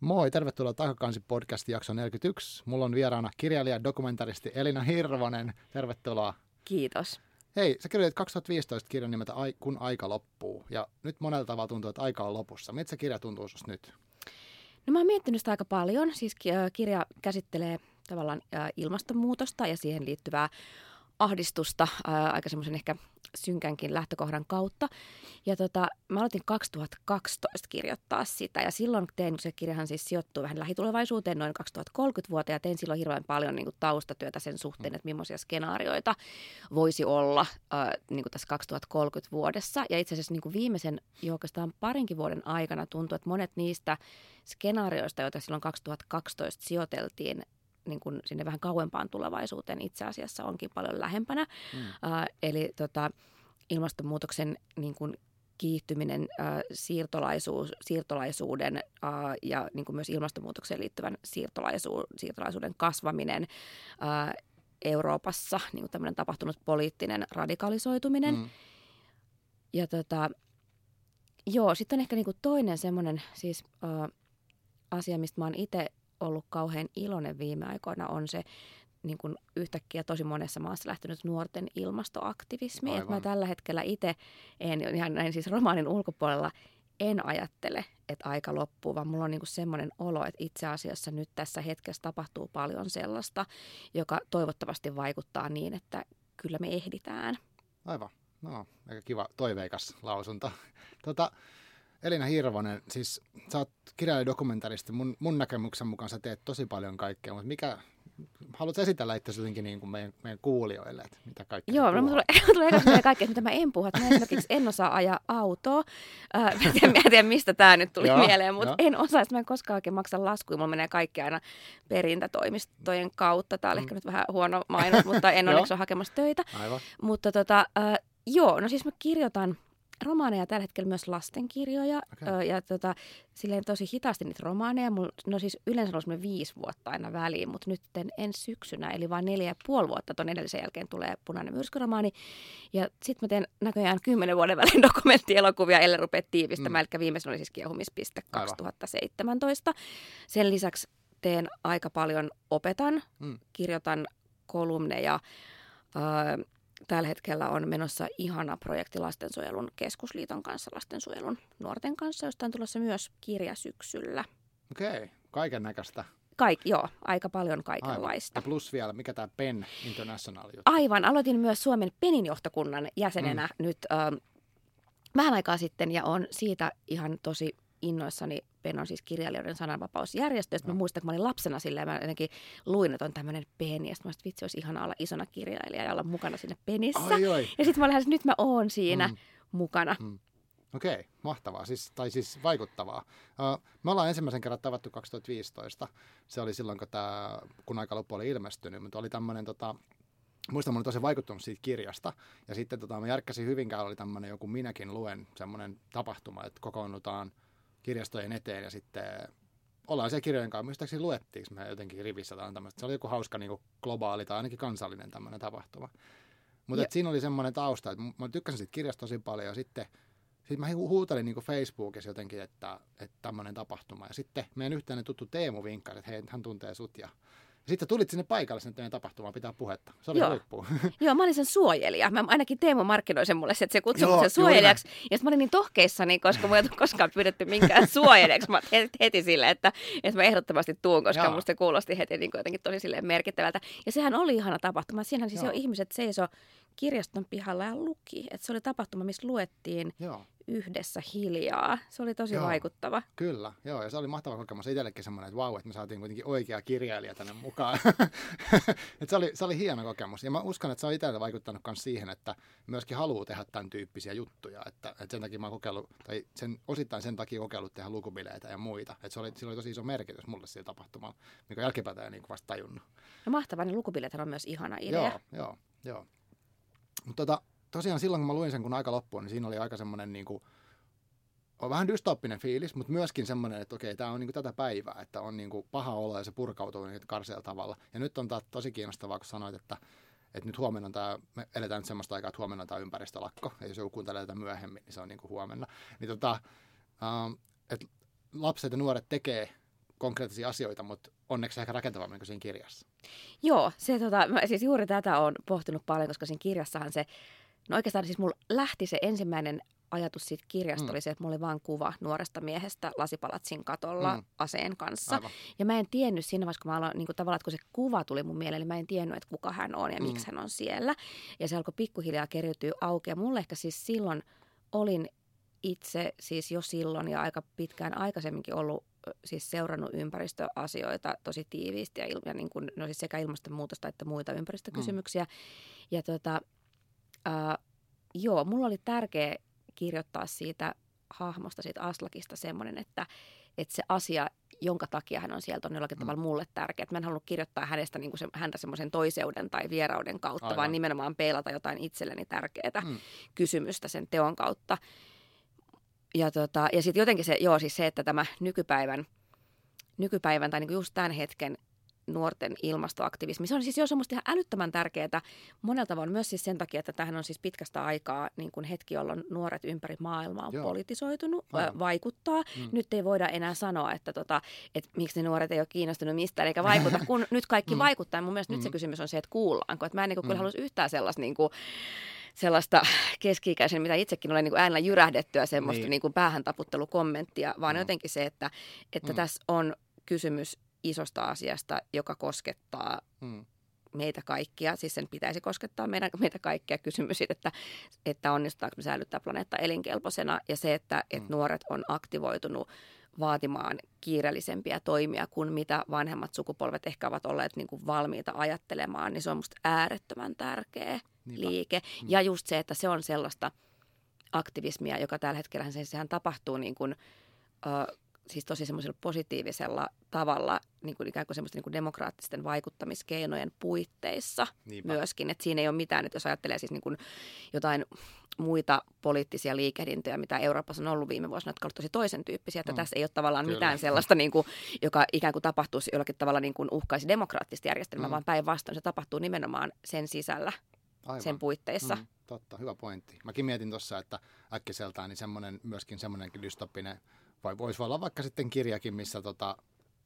Moi, tervetuloa Takakansi podcastin jakso 41. Mulla on vieraana kirjailija dokumentaristi Elina Hirvonen. Tervetuloa. Kiitos. Hei, sä kirjoitit 2015 kirjan nimeltä Kun aika loppuu. Ja nyt monella tavalla tuntuu, että aika on lopussa. Miltä se kirja tuntuu susta nyt? No mä oon miettinyt sitä aika paljon. Siis kirja käsittelee tavallaan ilmastonmuutosta ja siihen liittyvää ahdistusta ää, aika semmoisen ehkä synkänkin lähtökohdan kautta. Ja tota, mä aloitin 2012 kirjoittaa sitä ja silloin tein, se kirjahan siis sijoittuu vähän lähitulevaisuuteen noin 2030 vuoteen ja tein silloin hirveän paljon niin kuin taustatyötä sen suhteen, että millaisia skenaarioita voisi olla ää, niin kuin tässä 2030 vuodessa. Ja itse asiassa niin kuin viimeisen jo oikeastaan parinkin vuoden aikana tuntuu, että monet niistä skenaarioista, joita silloin 2012 sijoiteltiin niin kuin sinne vähän kauempaan tulevaisuuteen itse asiassa onkin paljon lähempänä. Mm. Uh, eli tota, ilmastonmuutoksen niin kuin kiihtyminen, uh, siirtolaisuus, siirtolaisuuden uh, ja niin kuin myös ilmastonmuutokseen liittyvän siirtolaisu, siirtolaisuuden kasvaminen uh, Euroopassa, niin kuin tämmöinen tapahtunut poliittinen radikalisoituminen. Mm. Ja tota, joo, sitten on ehkä niin kuin toinen semmoinen siis uh, asia, mistä mä oon itse ollut kauhean iloinen viime aikoina on se niin kuin yhtäkkiä tosi monessa maassa lähtenyt nuorten ilmastoaktivismi. Että mä tällä hetkellä itse en ihan näin siis romaanin ulkopuolella en ajattele, että aika loppuu, vaan mulla on niin semmoinen olo, että itse asiassa nyt tässä hetkessä tapahtuu paljon sellaista, joka toivottavasti vaikuttaa niin, että kyllä me ehditään. Aivan. No, aika kiva toiveikas lausunto. Tota, Elina Hirvonen, siis sä oot kirjailija dokumentaristi. Mun, mun näkemyksen mukaan sä teet tosi paljon kaikkea, mutta mikä, haluatko esitellä itse jotenkin niin kuin meidän, meidän kuulijoille, että mitä kaikkea Joo, no, tulee, tulee eka kaikkea, mitä mä en puhu. Mä esimerkiksi en osaa ajaa autoa. Äh, mä, en tiedä, mä en tiedä, mistä tämä nyt tuli Joo, mieleen, mutta jo. en osaa. Mä en koskaan oikein maksa laskuja. Mulla menee kaikki aina perintätoimistojen kautta. Tämä oli mm. ehkä nyt vähän huono mainos, mutta en onneksi ole hakemassa töitä. Aivan. Mutta tota, äh, joo, no siis mä kirjoitan – romaaneja tällä hetkellä myös lastenkirjoja okay. ja tota, silleen tosi hitaasti niitä romaaneja. Mulla, no siis yleensä on viisi vuotta aina väliin, mutta nyt ensi syksynä, eli vain neljä ja puoli vuotta tuon edellisen jälkeen tulee Punainen myrskyromaani. Ja sitten mä teen näköjään kymmenen vuoden välein dokumenttielokuvia, ellei rupea tiivistämään. Mm. Eli viimeisen oli siis Kiehumispiste 2017. Aivan. Sen lisäksi teen aika paljon opetan, mm. kirjoitan kolumneja, öö, tällä hetkellä on menossa ihana projekti Lastensuojelun keskusliiton kanssa, Lastensuojelun nuorten kanssa, josta on tulossa myös kirja syksyllä. Okei, okay. kaiken näköistä. Kaik, joo, aika paljon kaikenlaista. Aivan. Ja plus vielä, mikä tämä PEN International juttu? Aivan, aloitin myös Suomen PENin johtokunnan jäsenenä mm. nyt äh, vähän aikaa sitten ja on siitä ihan tosi innoissani PEN on siis kirjailijoiden sananvapausjärjestö. No. Mä muistan, kun mä olin lapsena silleen, mä jotenkin luin, että on tämmöinen PEN, ja sitten mä vitsi, olisi ihana olla isona kirjailija ja olla mukana siinä PENissä. Ai, ai. Ja sitten mä että nyt mä oon siinä mm. mukana. Mm. Okei, okay, mahtavaa, siis, tai siis vaikuttavaa. Uh, me ollaan ensimmäisen kerran tavattu 2015. Se oli silloin, kun, tämä, kun aika loppu oli ilmestynyt, mutta oli tämmöinen tota, Muistan, mä olin tosi vaikuttunut siitä kirjasta. Ja sitten tota, mä järkkäsin Hyvinkäällä oli tämmöinen joku minäkin luen semmoinen tapahtuma, että kokoonnutaan – kirjastojen eteen ja sitten ollaan siellä kirjojen kanssa. Muistaakseni luettiinko me jotenkin rivissä tai tämmöistä. Se oli joku hauska niin kuin globaali tai ainakin kansallinen tämmöinen tapahtuma. Mutta siinä oli semmoinen tausta, että mä tykkäsin siitä kirjasta tosi paljon ja sitten sitten mä huutelin niin Facebookissa jotenkin, että, että tämmöinen tapahtuma. Ja sitten meidän yhteinen tuttu Teemu vinkkasi, että hei, hän tuntee sut ja sitten tulit sinne paikalle sinne teidän tapahtumaan pitää puhetta. Se oli Joo. huippu. Joo, mä olin sen suojelija. Mä ainakin Teemu markkinoi sen mulle, että se kutsui Joo, sen suojelijaksi. Ja mä olin niin tohkeissani, koska mä ei koskaan pyydetty minkään suojelijaksi. Mä heti, heti sille, että, että mä ehdottomasti tuun, koska Joo. musta se kuulosti heti niin kuin jotenkin tosi silleen merkittävältä. Ja sehän oli ihana tapahtuma. Siinähän siis Joo. jo ihmiset seiso kirjaston pihalla ja luki. Että se oli tapahtuma, missä luettiin Joo yhdessä hiljaa. Se oli tosi joo, vaikuttava. Kyllä, joo, ja se oli mahtava kokemus. Itsellekin semmoinen, että vau, että me saatiin kuitenkin oikea kirjailija tänne mukaan. Et se, oli, se oli hieno kokemus. Ja mä uskon, että se on itselle vaikuttanut myös siihen, että myöskin haluaa tehdä tämän tyyppisiä juttuja. Että, että sen takia mä oon kokeillut, tai sen, osittain sen takia kokeillut tehdä lukubileitä ja muita. Että se oli, sillä oli tosi iso merkitys mulle sillä tapahtumalla, mikä jälkipäteen niin vasta tajunnut. No mahtavaa, niin lukubileet on myös ihana idea. Joo, joo, joo. Mutta tota, tosiaan silloin, kun mä luin sen, kun aika loppui, niin siinä oli aika semmoinen niin kuin, on vähän dystoppinen fiilis, mutta myöskin semmoinen, että okei, tämä on niin tätä päivää, että on niin paha olo ja se purkautuu niin karseella tavalla. Ja nyt on taas tosi kiinnostavaa, kun sanoit, että, että nyt huomenna on tämä, me eletään nyt semmoista aikaa, että huomenna on tämä ympäristölakko, ja jos joku kuuntelee tätä myöhemmin, niin se on niin huomenna. Niin tota, ähm, että lapset ja nuoret tekee konkreettisia asioita, mutta onneksi ehkä rakentavammin kuin siinä kirjassa. Joo, se, tota, mä, siis juuri tätä on pohtinut paljon, koska siinä kirjassahan se, no oikeastaan siis mulla lähti se ensimmäinen ajatus siitä kirjasta mm. oli se, että mulla oli vaan kuva nuoresta miehestä lasipalatsin katolla mm. aseen kanssa. Aivan. Ja mä en tiennyt siinä vaiheessa, kun mä aloin, niin kuin tavallaan, että kun se kuva tuli mun mieleen, niin mä en tiennyt, että kuka hän on ja mm. miksi hän on siellä. Ja se alkoi pikkuhiljaa keriytyä auki. Ja mulle ehkä siis silloin olin itse siis jo silloin ja aika pitkään aikaisemminkin ollut siis seurannut ympäristöasioita tosi tiiviisti ja, il, ja niin kuin, no siis sekä ilmastonmuutosta että muita ympäristökysymyksiä. Mm. Ja tota, äh, joo, mulla oli tärkeä kirjoittaa siitä hahmosta, siitä Aslakista semmoinen, että, että se asia, jonka takia hän on sieltä, on jollakin mm. tavalla mulle tärkeä. Mä en halunnut kirjoittaa hänestä niin kuin se, häntä semmoisen toiseuden tai vierauden kautta, Aivan. vaan nimenomaan peilata jotain itselleni tärkeää mm. kysymystä sen teon kautta. Ja, tota, ja sitten jotenkin se, joo, siis se, että tämä nykypäivän, nykypäivän tai niin kuin just tämän hetken nuorten ilmastoaktivismi. Se on siis jo semmoista ihan älyttömän tärkeää monelta tavoin myös siis sen takia, että tähän on siis pitkästä aikaa niin kuin hetki, jolloin nuoret ympäri maailmaa on Joo. politisoitunut, Aivan. vaikuttaa. Mm. Nyt ei voida enää sanoa, että, tota, että miksi ne nuoret ei ole kiinnostunut mistään eikä vaikuta, kun nyt kaikki mm. vaikuttaa. Mun mielestä mm. nyt se mm. kysymys on se, että kuullaanko. Että mä en niin kuin, mm. kyllä yhtään sellaista niin kuin, sellaista keski-ikäisen, mitä itsekin olen niin kuin äänellä jyrähdettyä semmoista niin. Niin kuin päähän taputtelukommenttia, vaan mm. jotenkin se, että, että mm. tässä on kysymys isosta asiasta, joka koskettaa mm. meitä kaikkia. Siis sen pitäisi koskettaa meidän, meitä kaikkia. Kysymys siitä, että, että onnistutaanko me säilyttää planeetta elinkelpoisena ja se, että, mm. että nuoret on aktivoitunut vaatimaan kiireellisempiä toimia kuin mitä vanhemmat sukupolvet ehkä ovat olleet niin kuin valmiita ajattelemaan, niin se on minusta äärettömän tärkeä Niinpä. liike. Mm. Ja just se, että se on sellaista aktivismia, joka tällä hetkellä sehän tapahtuu niin kuin, uh, siis tosi semmoisella positiivisella tavalla niin kuin ikään kuin semmoisten niin kuin demokraattisten vaikuttamiskeinojen puitteissa Niinpä. myöskin. Että siinä ei ole mitään, että jos ajattelee siis niin kuin jotain muita poliittisia liikehdintöjä, mitä Euroopassa on ollut viime vuosina, jotka ovat tosi toisen tyyppisiä, että mm. tässä ei ole tavallaan Kyllä. mitään sellaista, niin kuin, joka ikään kuin tapahtuisi jollakin tavalla niin kuin uhkaisi demokraattista järjestelmää, mm. vaan päinvastoin se tapahtuu nimenomaan sen sisällä, Aivan. sen puitteissa. Mm, totta, hyvä pointti. Mäkin mietin tuossa, että äkkiseltään niin semmoinen, myöskin semmoinenkin dystopinen vai voisi olla vaikka sitten kirjakin, missä tota,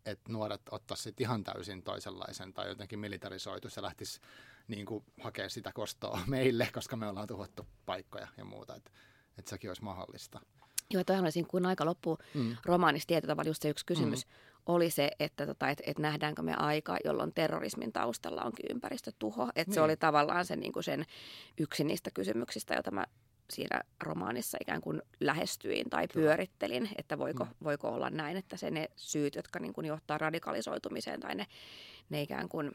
että nuoret ottaisivat ihan täysin toisenlaisen tai jotenkin militarisoitu. Se lähtisi niin kuin, hakea sitä kostoa meille, koska me ollaan tuhottu paikkoja ja muuta. Että et sekin olisi mahdollista. Joo, toihan olisi kun aika loppuu mm. romaanissa tietyllä tavalla just se yksi kysymys mm. oli se, että tota, et, et nähdäänkö me aika, jolloin terrorismin taustalla onkin ympäristötuho. Että niin. se oli tavallaan se, niin kuin sen yksi niistä kysymyksistä, jota mä siinä romaanissa ikään kuin lähestyin tai pyörittelin, että voiko, mm. voiko olla näin, että se ne syyt, jotka niin kuin johtaa radikalisoitumiseen tai ne, ne ikään kuin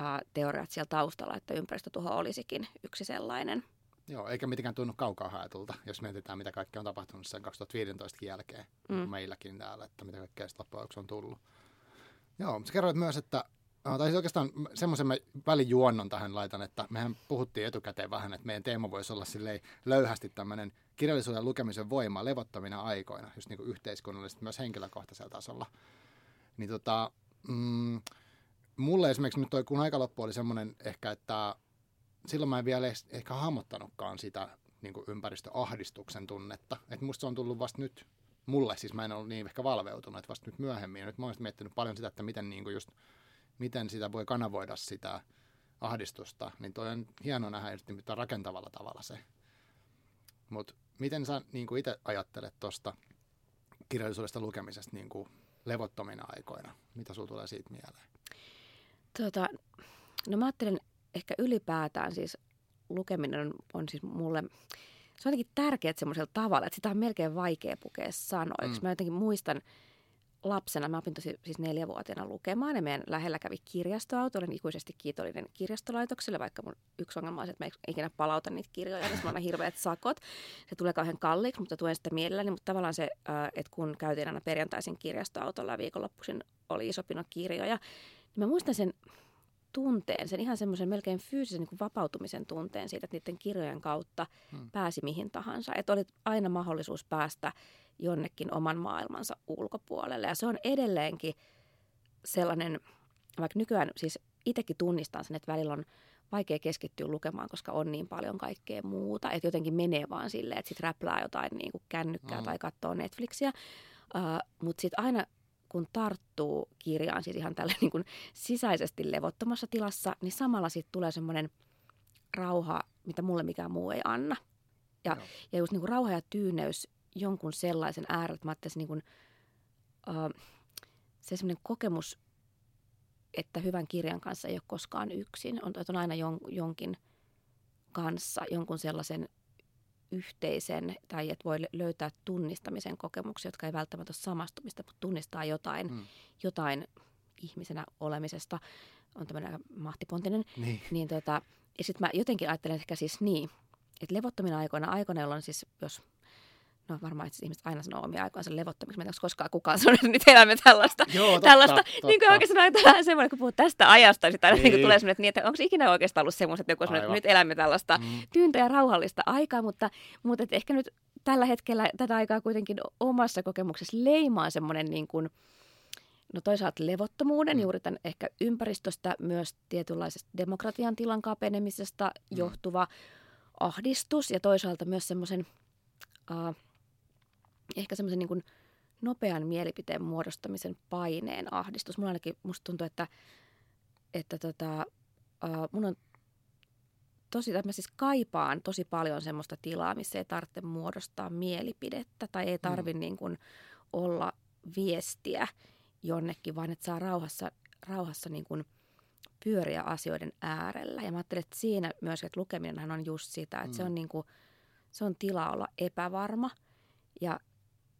ä, teoriat siellä taustalla, että ympäristötuho olisikin yksi sellainen. Joo, eikä mitenkään tunnu kaukaa haetulta, jos mietitään, mitä kaikkea on tapahtunut sen 2015 jälkeen mm. meilläkin täällä, että mitä kaikkea loppujen on tullut. Joo, sä kerroit myös, että No, tai siis oikeastaan semmoisen mä välijuonnon tähän laitan, että mehän puhuttiin etukäteen vähän, että meidän teema voisi olla silleen löyhästi tämmöinen kirjallisuuden lukemisen voima levottomina aikoina, just niin kuin yhteiskunnallisesti myös henkilökohtaisella tasolla. Niin tota, mm, mulle esimerkiksi nyt toi, kun aika loppu oli semmoinen ehkä, että silloin mä en vielä ehkä hahmottanutkaan sitä niin kuin ympäristöahdistuksen tunnetta. Että musta se on tullut vasta nyt mulle, siis mä en ollut niin ehkä valveutunut, että vasta nyt myöhemmin. Nyt mä oon miettinyt paljon sitä, että miten niin kuin just – miten sitä voi kanavoida sitä ahdistusta, niin toi on hieno nähdä just niin rakentavalla tavalla se. Mutta miten sä niin itse ajattelet tuosta kirjallisuudesta lukemisesta niin kuin levottomina aikoina? Mitä sulla tulee siitä mieleen? Tota, no mä ajattelen ehkä ylipäätään siis lukeminen on, on siis mulle, se on jotenkin tärkeää semmoisella tavalla, että sitä on melkein vaikea pukea sanoiksi. Mm. Mä jotenkin muistan, lapsena, mä opin tosi siis neljävuotiaana lukemaan ja meidän lähellä kävi kirjastoauto. Olen ikuisesti kiitollinen kirjastolaitokselle, vaikka mun yksi ongelma on se, että mä ikinä palauta niitä kirjoja, niin mä hirveät sakot. Se tulee kauhean kalliiksi, mutta tuen sitä mielelläni. Mutta tavallaan se, että kun käytiin aina perjantaisin kirjastoautolla ja viikonloppuisin oli iso pino kirjoja, niin mä muistan sen tunteen, sen ihan semmoisen melkein fyysisen niin vapautumisen tunteen siitä, että niiden kirjojen kautta hmm. pääsi mihin tahansa. Että oli aina mahdollisuus päästä jonnekin oman maailmansa ulkopuolelle. Ja se on edelleenkin sellainen, vaikka nykyään siis itsekin tunnistan sen, että välillä on vaikea keskittyä lukemaan, koska on niin paljon kaikkea muuta. Että jotenkin menee vaan silleen, että sitten räplää jotain niin kuin kännykkää mm. tai katsoo Netflixiä. Uh, Mutta sitten aina kun tarttuu kirjaan, siis ihan tällä niin kuin sisäisesti levottomassa tilassa, niin samalla sitten tulee semmoinen rauha, mitä mulle mikään muu ei anna. Ja, no. ja just niin kuin rauha ja tyyneys jonkun sellaisen äärellä, että mä ajattelisin niin kuin, uh, se semmoinen kokemus, että hyvän kirjan kanssa ei ole koskaan yksin. On, on aina jon, jonkin kanssa, jonkun sellaisen yhteisen, tai että voi löytää tunnistamisen kokemuksia, jotka ei välttämättä ole samastumista, mutta tunnistaa jotain, mm. jotain ihmisenä olemisesta. On tämmöinen mahtipontinen. Niin. niin tota, ja sitten mä jotenkin ajattelen ehkä siis niin, että levottomina aikoina, aikoina, jolloin siis, jos no varmaan itse ihmiset aina sanoo omia aikoansa levottomiksi, mä en tiedä, koskaan kukaan sanoo, että nyt elämme tällaista. Joo, totta, tällaista. totta. Niin kuin oikeastaan aina semmoinen, kun puhut tästä ajasta, niin sitten aina niin. Niin tulee semmoinen, että, niin, onko ikinä oikeastaan ollut semmoista, että, joku että nyt elämme tällaista mm. tyyntä ja rauhallista aikaa, mutta, mutta että ehkä nyt tällä hetkellä tätä aikaa kuitenkin omassa kokemuksessa leimaa semmoinen niin kuin, no toisaalta levottomuuden, mm. juuri tämän ehkä ympäristöstä, myös tietynlaisesta demokratian tilan kapenemisesta mm. johtuva ahdistus ja toisaalta myös semmoisen... Uh, ehkä semmoisen niin kuin nopean mielipiteen muodostamisen paineen ahdistus. Mulla ainakin musta tuntuu, että, että tota, uh, mun on tosi, että mä siis kaipaan tosi paljon semmoista tilaa, missä ei tarvitse muodostaa mielipidettä tai ei tarvi mm. niin kuin olla viestiä jonnekin, vaan että saa rauhassa, rauhassa niin kuin pyöriä asioiden äärellä. Ja mä ajattelen, että siinä myös, että lukeminen on just sitä, että mm. se, on niin kuin, se on tila olla epävarma ja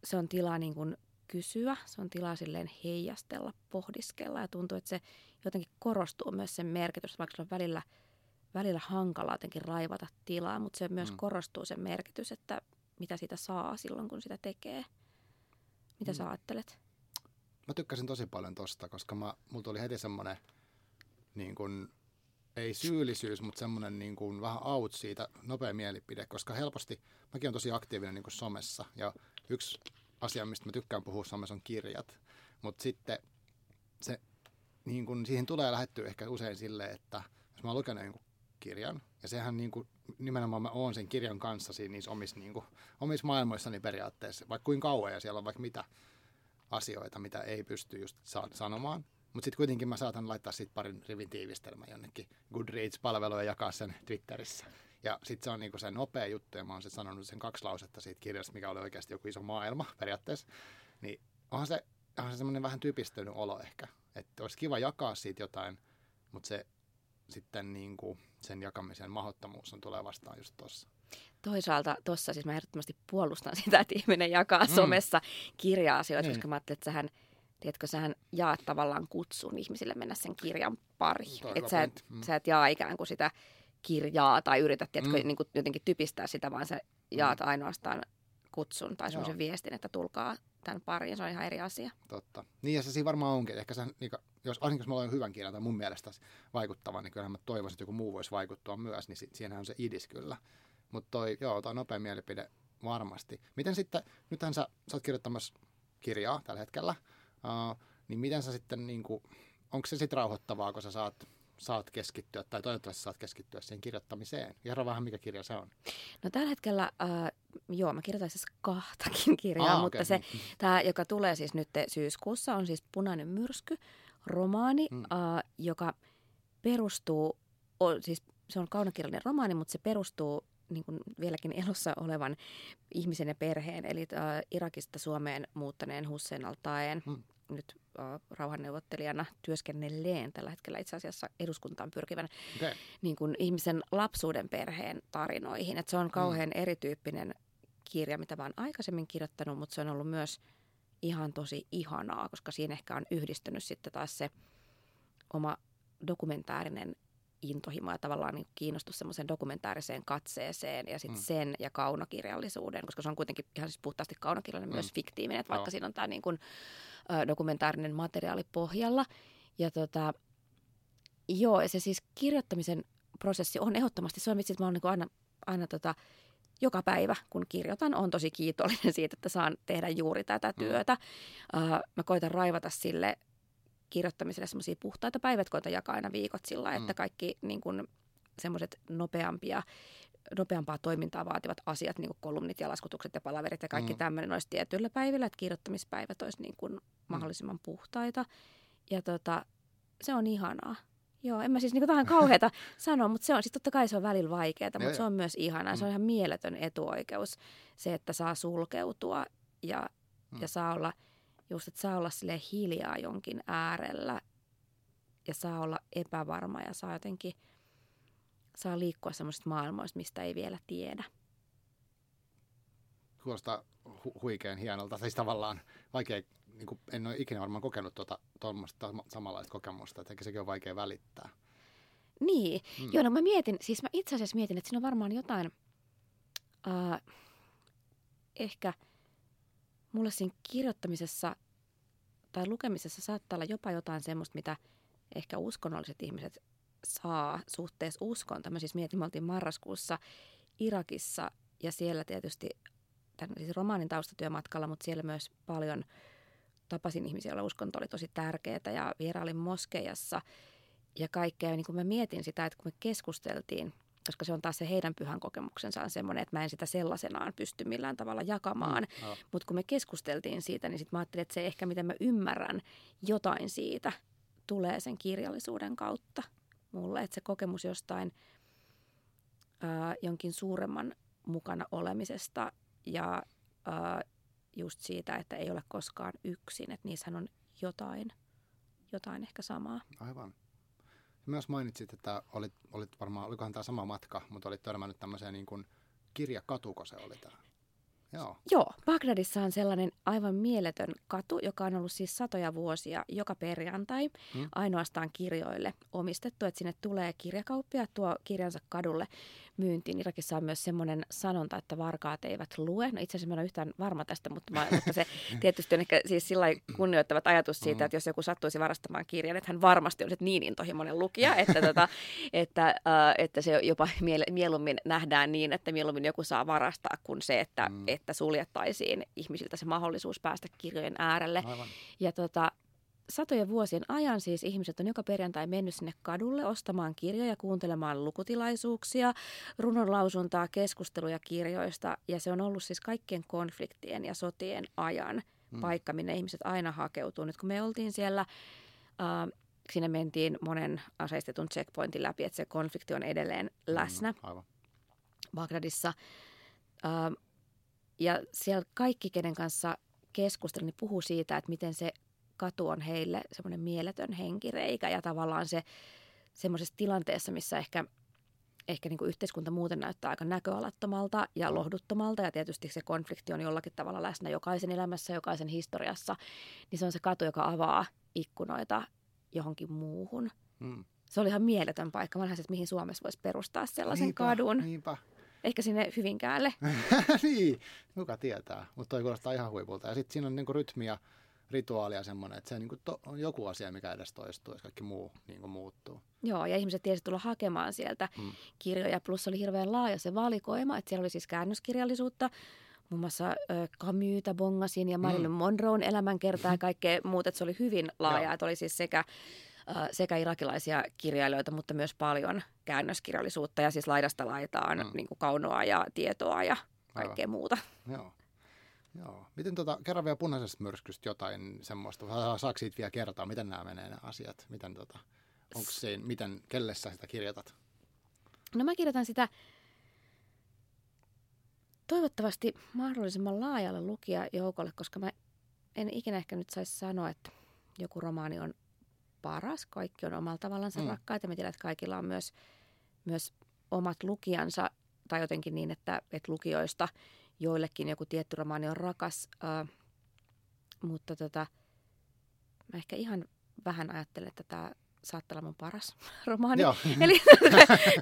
se on tilaa niin kuin kysyä, se on tilaa silleen heijastella, pohdiskella ja tuntuu, että se jotenkin korostuu myös sen merkitys, vaikka se on välillä, välillä hankala jotenkin raivata tilaa, mutta se myös mm. korostuu sen merkitys, että mitä sitä saa silloin, kun sitä tekee. Mitä mm. sä ajattelet? Mä tykkäsin tosi paljon tosta, koska mä, mulla tuli heti semmoinen niin kuin, ei syyllisyys, mutta semmoinen niin kuin, vähän out siitä, nopea mielipide, koska helposti, mäkin olen tosi aktiivinen niin kuin somessa ja yksi asia, mistä mä tykkään puhua somessa on kirjat, mutta sitten se, niin kun, siihen tulee lähettyä ehkä usein silleen, että jos mä oon lukenut jonkun kirjan, ja sehän niin kuin, nimenomaan mä oon sen kirjan kanssa siinä niissä omissa, niin kuin, omissa maailmoissani periaatteessa, vaikka kuin kauan, ja siellä on vaikka mitä asioita, mitä ei pysty just sanomaan. Mutta sitten kuitenkin mä saatan laittaa siitä parin rivin tiivistelmän jonnekin Goodreads-palveluun ja jakaa sen Twitterissä. Ja sitten se on niinku se nopea juttu, ja mä oon sanonut sen kaksi lausetta siitä kirjasta, mikä oli oikeasti joku iso maailma periaatteessa. Niin onhan se, onhan se semmoinen vähän typistynyt olo ehkä. Että olisi kiva jakaa siitä jotain, mutta se sitten niinku, sen jakamisen mahdottomuus on tulee vastaan just tuossa. Toisaalta tuossa siis mä ehdottomasti puolustan sitä, että ihminen jakaa mm. somessa kirja-asioita, niin. koska mä ajattelin, että sähän, tiedätkö, sähän jaat tavallaan kutsun ihmisille mennä sen kirjan pariin. Että sä, et, mm. sä et jaa ikään kuin sitä kirjaa tai yrität tiedätkö, mm. niin kuin jotenkin typistää sitä, vaan sä jaat mm. ainoastaan kutsun tai semmoisen viestin, että tulkaa tämän pariin, se on ihan eri asia. Totta. Niin ja se siinä varmaan onkin. Ehkä sen, niin, jos, ainakin jos mä olen hyvän kirjan tai mun mielestä vaikuttava, niin kyllähän mä toivoisin, että joku muu voisi vaikuttua myös, niin siinähän on se idis kyllä. Mutta toi, joo, toi nopea mielipide varmasti. Miten sitten, nythän sä, sä oot kirjoittamassa kirjaa tällä hetkellä, uh, niin miten sä sitten, niin kuin, onko se sitten rauhoittavaa, kun sä saat saat keskittyä, tai toivottavasti saat keskittyä siihen kirjoittamiseen. Kerro vähän, mikä kirja se on. No tällä hetkellä, äh, joo, mä kirjoitan siis kahtakin kirjaa, ah, mutta okay. se, tämä, joka tulee siis nyt syyskuussa, on siis Punainen myrsky, romaani, mm. äh, joka perustuu, o, siis se on kaunokirjallinen romaani, mutta se perustuu niin kuin vieläkin elossa olevan ihmisen ja perheen, eli äh, Irakista Suomeen muuttaneen Hussein Altaen mm nyt rauhanneuvottelijana työskennelleen tällä hetkellä itse asiassa eduskuntaan pyrkivän okay. niin kuin ihmisen lapsuuden perheen tarinoihin. Et se on kauhean mm. erityyppinen kirja, mitä mä oon aikaisemmin kirjoittanut, mutta se on ollut myös ihan tosi ihanaa, koska siinä ehkä on yhdistynyt sitten taas se oma dokumentaarinen intohimo ja tavallaan niin kiinnostus semmoiseen dokumentaariseen katseeseen ja sitten mm. sen ja kaunokirjallisuuden, koska se on kuitenkin ihan siis puhtaasti kaunokirjallinen mm. myös fiktiivinen, että vaikka no. siinä on tämä niin kuin, dokumentaarinen materiaali pohjalla. Ja tota, joo, se siis kirjoittamisen prosessi on ehdottomasti, se on vitsi, että mä oon niin aina, aina tota, joka päivä, kun kirjoitan, on tosi kiitollinen siitä, että saan tehdä juuri tätä mm. työtä. Mm. Uh, mä koitan raivata sille kirjoittamiselle semmoisia puhtaita päivät, koitan jakaa aina viikot sillä, mm. että kaikki niin semmoiset nopeampia nopeampaa toimintaa vaativat asiat, niin kuin kolumnit ja laskutukset ja palaverit ja kaikki mm. tämmöinen olisi tietyillä päivillä, että kirjoittamispäivät olisi niin kuin mahdollisimman puhtaita. Ja tota, se on ihanaa. Joo, en mä siis niin vähän kauheata sanoa, mutta se on, siis totta kai se on välillä vaikeaa, mutta se on myös ihanaa. Se on mm. ihan mieletön etuoikeus, se, että saa sulkeutua ja, mm. ja saa olla, just että saa olla sille hiljaa jonkin äärellä ja saa olla epävarma ja saa jotenkin, saa liikkua semmoisista maailmoista, mistä ei vielä tiedä. Kuulostaa hu- huikean hienolta, siis tavallaan vaikea niin kuin, en ole ikinä varmaan kokenut tuota, tuommoista samanlaista kokemusta, että sekin on vaikea välittää. Niin, mm. joo, no mä mietin, siis mä itse asiassa mietin, että siinä on varmaan jotain, äh, ehkä mulle siinä kirjoittamisessa tai lukemisessa saattaa olla jopa jotain semmoista, mitä ehkä uskonnolliset ihmiset saa suhteessa uskontoon. Mä siis mietin, me oltiin marraskuussa Irakissa ja siellä tietysti tämän, siis romaanin taustatyömatkalla, mutta siellä myös paljon – tapasin ihmisiä, joilla uskonto oli tosi tärkeää ja vierailin moskeijassa ja kaikkea. Ja niin kuin mä mietin sitä, että kun me keskusteltiin, koska se on taas se heidän pyhän kokemuksensa on semmoinen, että mä en sitä sellaisenaan pysty millään tavalla jakamaan. Mm, oh. Mutta kun me keskusteltiin siitä, niin sitten mä ajattelin, että se ehkä, miten mä ymmärrän jotain siitä, tulee sen kirjallisuuden kautta mulle. Että se kokemus jostain ää, jonkin suuremman mukana olemisesta ja ää, just siitä, että ei ole koskaan yksin, että niissähän on jotain, jotain ehkä samaa. Aivan. Myös mainitsit, että olit, olit varmaan, olikohan tämä sama matka, mutta olit törmännyt tämmöiseen niin kuin kirjakatuko se oli tämä. Joo. Joo, Bagdadissa on sellainen aivan mieletön katu, joka on ollut siis satoja vuosia joka perjantai hmm. ainoastaan kirjoille omistettu, että sinne tulee kirjakauppia, tuo kirjansa kadulle myyntiin. Irakissa on myös semmoinen sanonta, että varkaat eivät lue. No itse asiassa mä en ole yhtään varma tästä, mutta, mä, mutta se tietysti on ehkä siis sillä kunnioittavat ajatus siitä, mm. että jos joku sattuisi varastamaan kirjan, että hän varmasti olisi niin intohimoinen lukija, että, tota, että, äh, että se jopa mieluummin nähdään niin, että mieluummin joku saa varastaa kuin se, että, mm. Että suljettaisiin ihmisiltä se mahdollisuus päästä kirjojen äärelle. Aivan. Ja tota, satojen vuosien ajan siis ihmiset on joka perjantai mennyt sinne kadulle ostamaan kirjoja, kuuntelemaan lukutilaisuuksia, runonlausuntaa, keskusteluja kirjoista. Ja se on ollut siis kaikkien konfliktien ja sotien ajan mm. paikka, minne ihmiset aina hakeutuu. Nyt kun me oltiin siellä, äh, sinne mentiin monen aseistetun checkpointin läpi, että se konflikti on edelleen mm, läsnä mm, aivan. Bagdadissa. Äh, ja siellä kaikki, kenen kanssa keskustelin, niin puhuu siitä, että miten se katu on heille semmoinen mieletön henkireikä ja tavallaan se semmoisessa tilanteessa, missä ehkä, ehkä niin kuin yhteiskunta muuten näyttää aika näköalattomalta ja lohduttomalta ja tietysti se konflikti on jollakin tavalla läsnä jokaisen elämässä, jokaisen historiassa, niin se on se katu, joka avaa ikkunoita johonkin muuhun. Hmm. Se oli ihan mieletön paikka. Mä lähdin, että mihin Suomessa voisi perustaa sellaisen niinpä, kadun. Niinpä. Ehkä sinne Hyvinkäälle. niin, kuka tietää. Mutta toi kuulostaa ihan huipulta. Ja sitten siinä on niinku rytmiä rituaalia semmoinen, että se niin kuin to, on joku asia, mikä edes toistuu, jos kaikki muu niin kuin muuttuu. Joo, ja ihmiset tiesivät tulla hakemaan sieltä mm. kirjoja, plus oli hirveän laaja se valikoima, että siellä oli siis käännöskirjallisuutta, muun muassa Camusta bongasin ja Marilyn mm. Monroen elämänkertaa ja kaikkea muuta, että se oli hyvin laaja, että oli siis sekä sekä irakilaisia kirjailijoita, mutta myös paljon käännöskirjallisuutta ja siis laidasta laitaan mm. niin kuin kaunoa ja tietoa ja kaikkea Aivan. muuta. Joo. Joo. Miten tota, kerran vielä punaisesta myrskystä jotain semmoista, saako siitä vielä kertoa, miten nämä menee nämä asiat, miten tota, onko se, miten, kelle sä sitä kirjoitat? No mä kirjoitan sitä toivottavasti mahdollisimman laajalle lukijajoukolle, koska mä en ikinä ehkä nyt saisi sanoa, että joku romaani on paras. Kaikki on omalla tavallaan mm. rakkaita. Mä tiedän, että kaikilla on myös, myös omat lukijansa tai jotenkin niin, että, että lukijoista – joillekin joku tietty romaani on rakas, äh, mutta tota, mä ehkä ihan vähän ajattelen, että tämä saattaa olla mun paras romaani. Joo. Eli,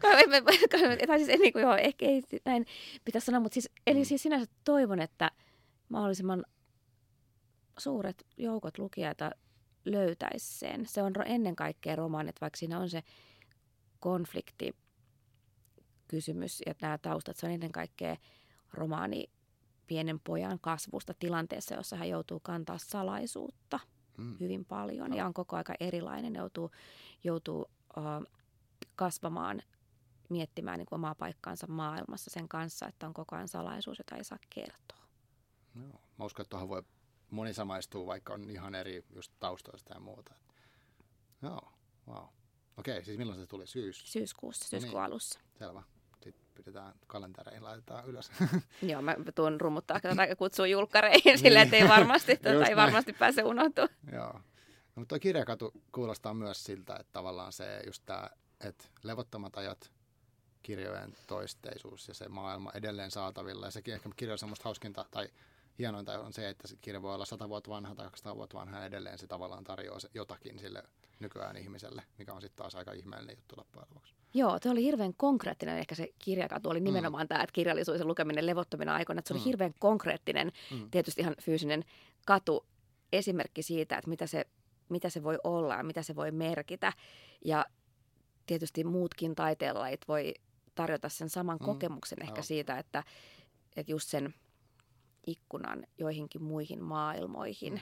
tai siis niin kuin, joo, ehkä ei näin pitäisi sanoa, mutta siis, eli mm. siis sinänsä toivon, että mahdollisimman suuret joukot lukijoita löytäisi sen. Se on ennen kaikkea romaanit, vaikka siinä on se konflikti kysymys ja nämä taustat, se on ennen kaikkea romaani pienen pojan kasvusta tilanteessa, jossa hän joutuu kantaa salaisuutta mm. hyvin paljon ja on koko aika erilainen, joutuu, joutuu uh, kasvamaan miettimään niin kuin omaa paikkaansa maailmassa sen kanssa, että on koko ajan salaisuus, jota ei saa kertoa. Joo. Mä uskon, että tuohon voi moni samaistuu, vaikka on ihan eri just taustoista ja muuta. Joo, wow. Okei, siis milloin se tuli? Syys? Syyskuussa, no syyskuun niin. alussa. Selvä. Sitten pidetään kalentereihin, laitetaan ylös. Joo, mä tuun rummuttaa tai kutsua julkkareihin silleen, että ei varmasti, tuota, ei varmasti pääse unohtumaan. Joo. No, mutta tuo kirjakatu kuulostaa myös siltä, että tavallaan se just tämä, että levottomat ajat, kirjojen toisteisuus ja se maailma edelleen saatavilla. Ja sekin ehkä kirja on semmoista hauskinta tai hienointa on se, että se kirja voi olla 100 vuotta vanha tai 200 vuotta vanha ja edelleen se tavallaan tarjoaa jotakin sille nykyään ihmiselle, mikä on sitten taas aika ihmeellinen juttu loppujen lopuksi. Joo, se oli hirveän konkreettinen ehkä se kirjakatu, oli nimenomaan mm. tämä, että kirjallisuus ja lukeminen levottomina aikoina, että se oli mm. hirveän konkreettinen, mm. tietysti ihan fyysinen katu, esimerkki siitä, että mitä se, mitä se voi olla ja mitä se voi merkitä. Ja tietysti muutkin taiteenlajit voi tarjota sen saman mm. kokemuksen ehkä Joo. siitä, että, että just sen ikkunan joihinkin muihin maailmoihin. Mm.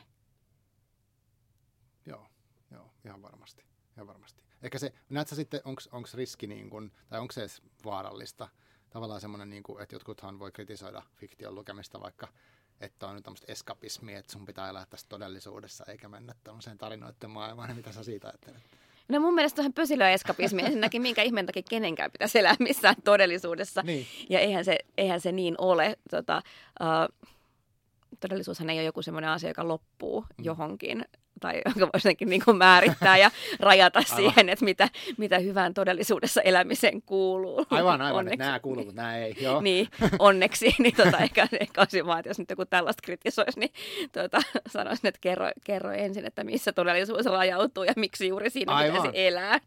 Joo, joo, ihan varmasti. Ihan varmasti. Ehkä se, näetkö sitten, onko riski niin kun, tai onko se edes vaarallista? Tavallaan semmoinen, niin kuin, että jotkuthan voi kritisoida fiktion lukemista vaikka, että on nyt tämmöistä eskapismia, että sun pitää elää tässä todellisuudessa eikä mennä tämmöiseen tarinoiden maailmaan. Mitä sä siitä ajattelet? No mun mielestä on pösilöä eskapismi. Ensinnäkin minkä ihmeen takia kenenkään pitäisi elää missään todellisuudessa. Niin. Ja eihän se, eihän se niin ole. Tota, uh, todellisuushan ei ole joku semmoinen asia, joka loppuu mm. johonkin tai jonka voisi jotenkin niin kuin määrittää ja rajata aivan. siihen, että mitä, mitä hyvään todellisuudessa elämiseen kuuluu. Aivan, aivan. Onneksi. Nämä kuuluu, mutta nämä ei. Joo. niin, onneksi. Niin tota, ehkä, ehkä olisi vaan, että jos nyt joku tällaista kritisoisi, niin tota, sanoisin, että kerro, kerro ensin, että missä todellisuus rajautuu ja miksi juuri siinä aivan. pitäisi elää.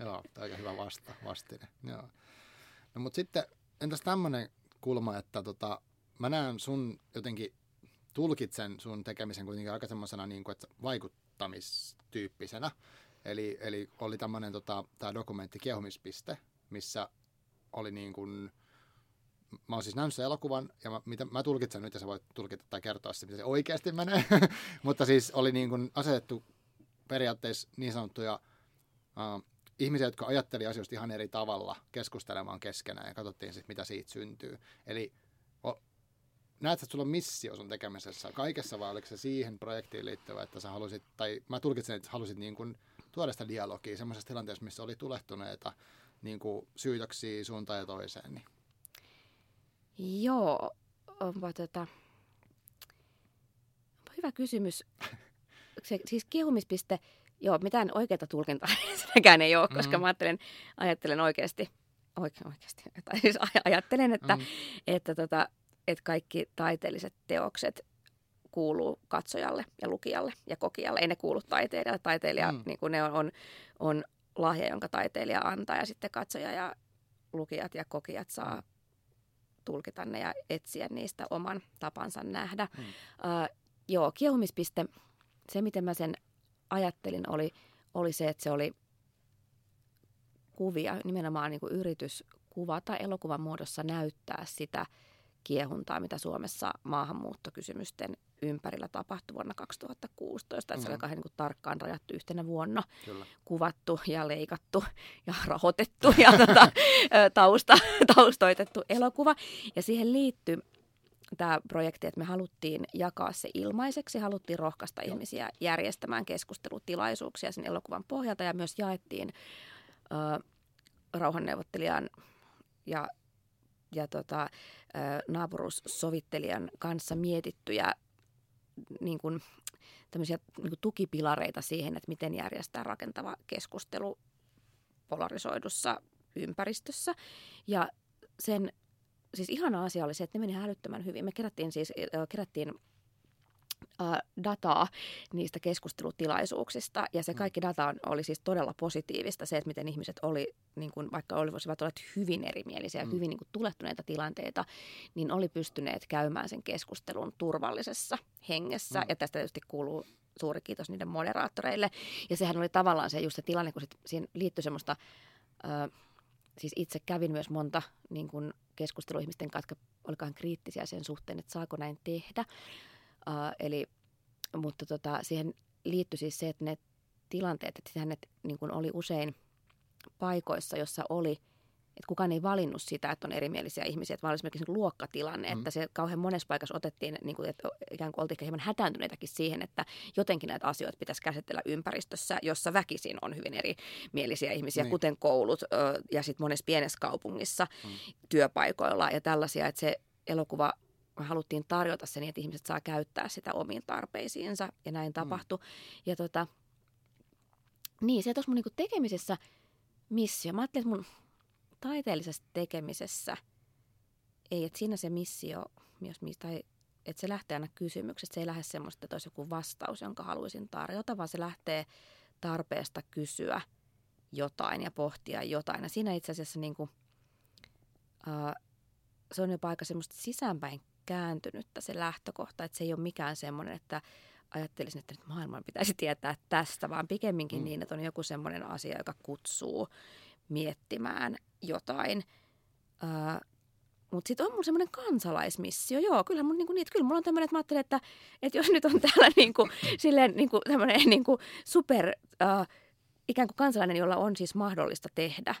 Joo, aika hyvä vasta, vastine. Joo. No mutta sitten entäs tämmöinen kulma, että tota, mä näen sun jotenkin tulkitsen sun tekemisen kuitenkin aika semmoisena niin kuin, että vaikuttamistyyppisenä. Eli, eli oli tämmöinen tota, tämä dokumentti Kiehumispiste, missä oli niin kuin, mä oon siis nähnyt sen elokuvan, ja mä, mitä, mä tulkitsen nyt, ja sä voit tulkita tai kertoa se, miten se oikeasti menee. Mutta siis oli niin kuin asetettu periaatteessa niin sanottuja uh, ihmisiä, jotka ajatteli asioista ihan eri tavalla keskustelemaan keskenään, ja katsottiin sitten, mitä siitä syntyy. Eli näetkö, että sulla on missio sun tekemisessä kaikessa, vai oliko se siihen projektiin liittyvä, että sä halusit, tai mä tulkitsen, että halusit niin kuin tuoda sitä dialogia semmoisessa tilanteessa, missä oli tulehtuneita niin kuin syytöksiä suuntaan ja toiseen? Niin. Joo, onpa tota... Onpa hyvä kysymys. Se, siis kehumispiste, joo, mitään oikeaa tulkintaa sitäkään ei ole, koska mm-hmm. mä ajattelen, ajattelen oikeasti, oike, oikeasti, tai siis ajattelen, että, mm-hmm. että tota, että kaikki taiteelliset teokset kuuluu katsojalle ja lukijalle ja kokijalle. Ei ne kuulu taiteilijalle. Taiteilija, mm. niin kuin ne on, on, on lahja, jonka taiteilija antaa ja sitten katsoja ja lukijat ja kokijat saa tulkita ne ja etsiä niistä oman tapansa nähdä. Mm. Uh, joo, kiehumispiste, se miten mä sen ajattelin oli, oli se, että se oli kuvia, nimenomaan niin kuin yritys kuvata elokuvan muodossa näyttää sitä – kiehuntaa, mitä Suomessa maahanmuuttokysymysten ympärillä tapahtui vuonna 2016. Mm-hmm. Se oli mm-hmm. niin kuin tarkkaan rajattu yhtenä vuonna, Kyllä. kuvattu ja leikattu ja rahoitettu ja tuota, tausta, taustoitettu elokuva. Ja siihen liittyy tämä projekti, että me haluttiin jakaa se ilmaiseksi, haluttiin rohkaista Joo. ihmisiä järjestämään keskustelutilaisuuksia sen elokuvan pohjalta ja myös jaettiin äh, rauhanneuvottelijan ja ja tota, naapurussovittelijan kanssa mietittyjä niin kuin, tämmöisiä niin kuin tukipilareita siihen, että miten järjestää rakentava keskustelu polarisoidussa ympäristössä. Ja sen siis ihana asia oli se, että ne meni hälyttömän hyvin. Me kerättiin siis kerättiin dataa niistä keskustelutilaisuuksista. Ja se mm. kaikki data oli siis todella positiivista. Se, että miten ihmiset oli, niin kuin, vaikka olisivat olleet hyvin erimielisiä, mm. hyvin niin kuin, tulehtuneita tilanteita, niin oli pystyneet käymään sen keskustelun turvallisessa hengessä. Mm. Ja tästä tietysti kuuluu suuri kiitos niiden moderaattoreille. Ja sehän oli tavallaan se just se tilanne, kun sit siihen liittyi semmoista... Ö, siis itse kävin myös monta niin kuin keskusteluihmisten kanssa, jotka olikohan kriittisiä sen suhteen, että saako näin tehdä. Uh, eli, mutta tota, siihen liittyi siis se, että ne tilanteet, että hänet niin kuin oli usein paikoissa, jossa oli että kukaan ei valinnut sitä, että on erimielisiä ihmisiä, että vaan esimerkiksi niin luokkatilanne, mm. että se kauhean monessa paikassa otettiin, niin kuin, että ikään kuin oltiin hieman hätääntyneitäkin siihen, että jotenkin näitä asioita pitäisi käsitellä ympäristössä, jossa väkisin on hyvin erimielisiä ihmisiä, niin. kuten koulut ja sitten monessa pienessä kaupungissa, mm. työpaikoilla ja tällaisia, että se elokuva haluttiin tarjota se niin, että ihmiset saa käyttää sitä omiin tarpeisiinsa ja näin tapahtui. Mm. Ja tota, niin, se tuossa mun niinku tekemisessä missio. Mä ajattelin, että mun taiteellisessa tekemisessä ei, että siinä se missio, jos, tai että se lähtee aina kysymyksestä. Se ei lähde semmoista, että olisi joku vastaus, jonka haluaisin tarjota, vaan se lähtee tarpeesta kysyä jotain ja pohtia jotain. Ja siinä itse asiassa niin kuin, uh, se on jopa aika semmoista sisäänpäin kääntynyttä se lähtökohta, että se ei ole mikään semmoinen, että ajattelisin, että nyt maailman pitäisi tietää tästä, vaan pikemminkin mm. niin, että on joku semmoinen asia, joka kutsuu miettimään jotain. Uh, mutta sitten on mun semmoinen kansalaismissio. Joo, kyllä mun niinku niitä, kyllä mulla on tämmöinen, että mä ajattelen, että, että jos nyt on täällä niinku, silleen niinku tämmöinen niinku super uh, ikään kuin kansalainen, jolla on siis mahdollista tehdä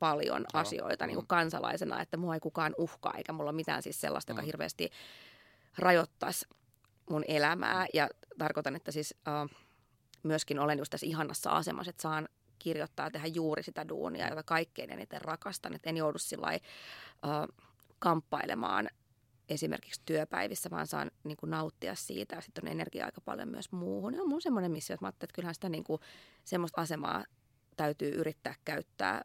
paljon Joo. asioita niin kuin mm. kansalaisena, että mua ei kukaan uhkaa, eikä mulla ole mitään siis sellaista, joka mm. hirveästi rajoittaisi mun elämää. Ja tarkoitan, että siis uh, myöskin olen just tässä ihanassa asemassa, että saan kirjoittaa ja tehdä juuri sitä duunia, jota kaikkein eniten rakastan. Että en joudu sillä uh, kamppailemaan esimerkiksi työpäivissä, vaan saan niin kuin, nauttia siitä ja sitten on energiaa aika paljon myös muuhun. Ja on mun semmoinen missio, että mä että kyllähän sitä niin kuin, semmoista asemaa täytyy yrittää käyttää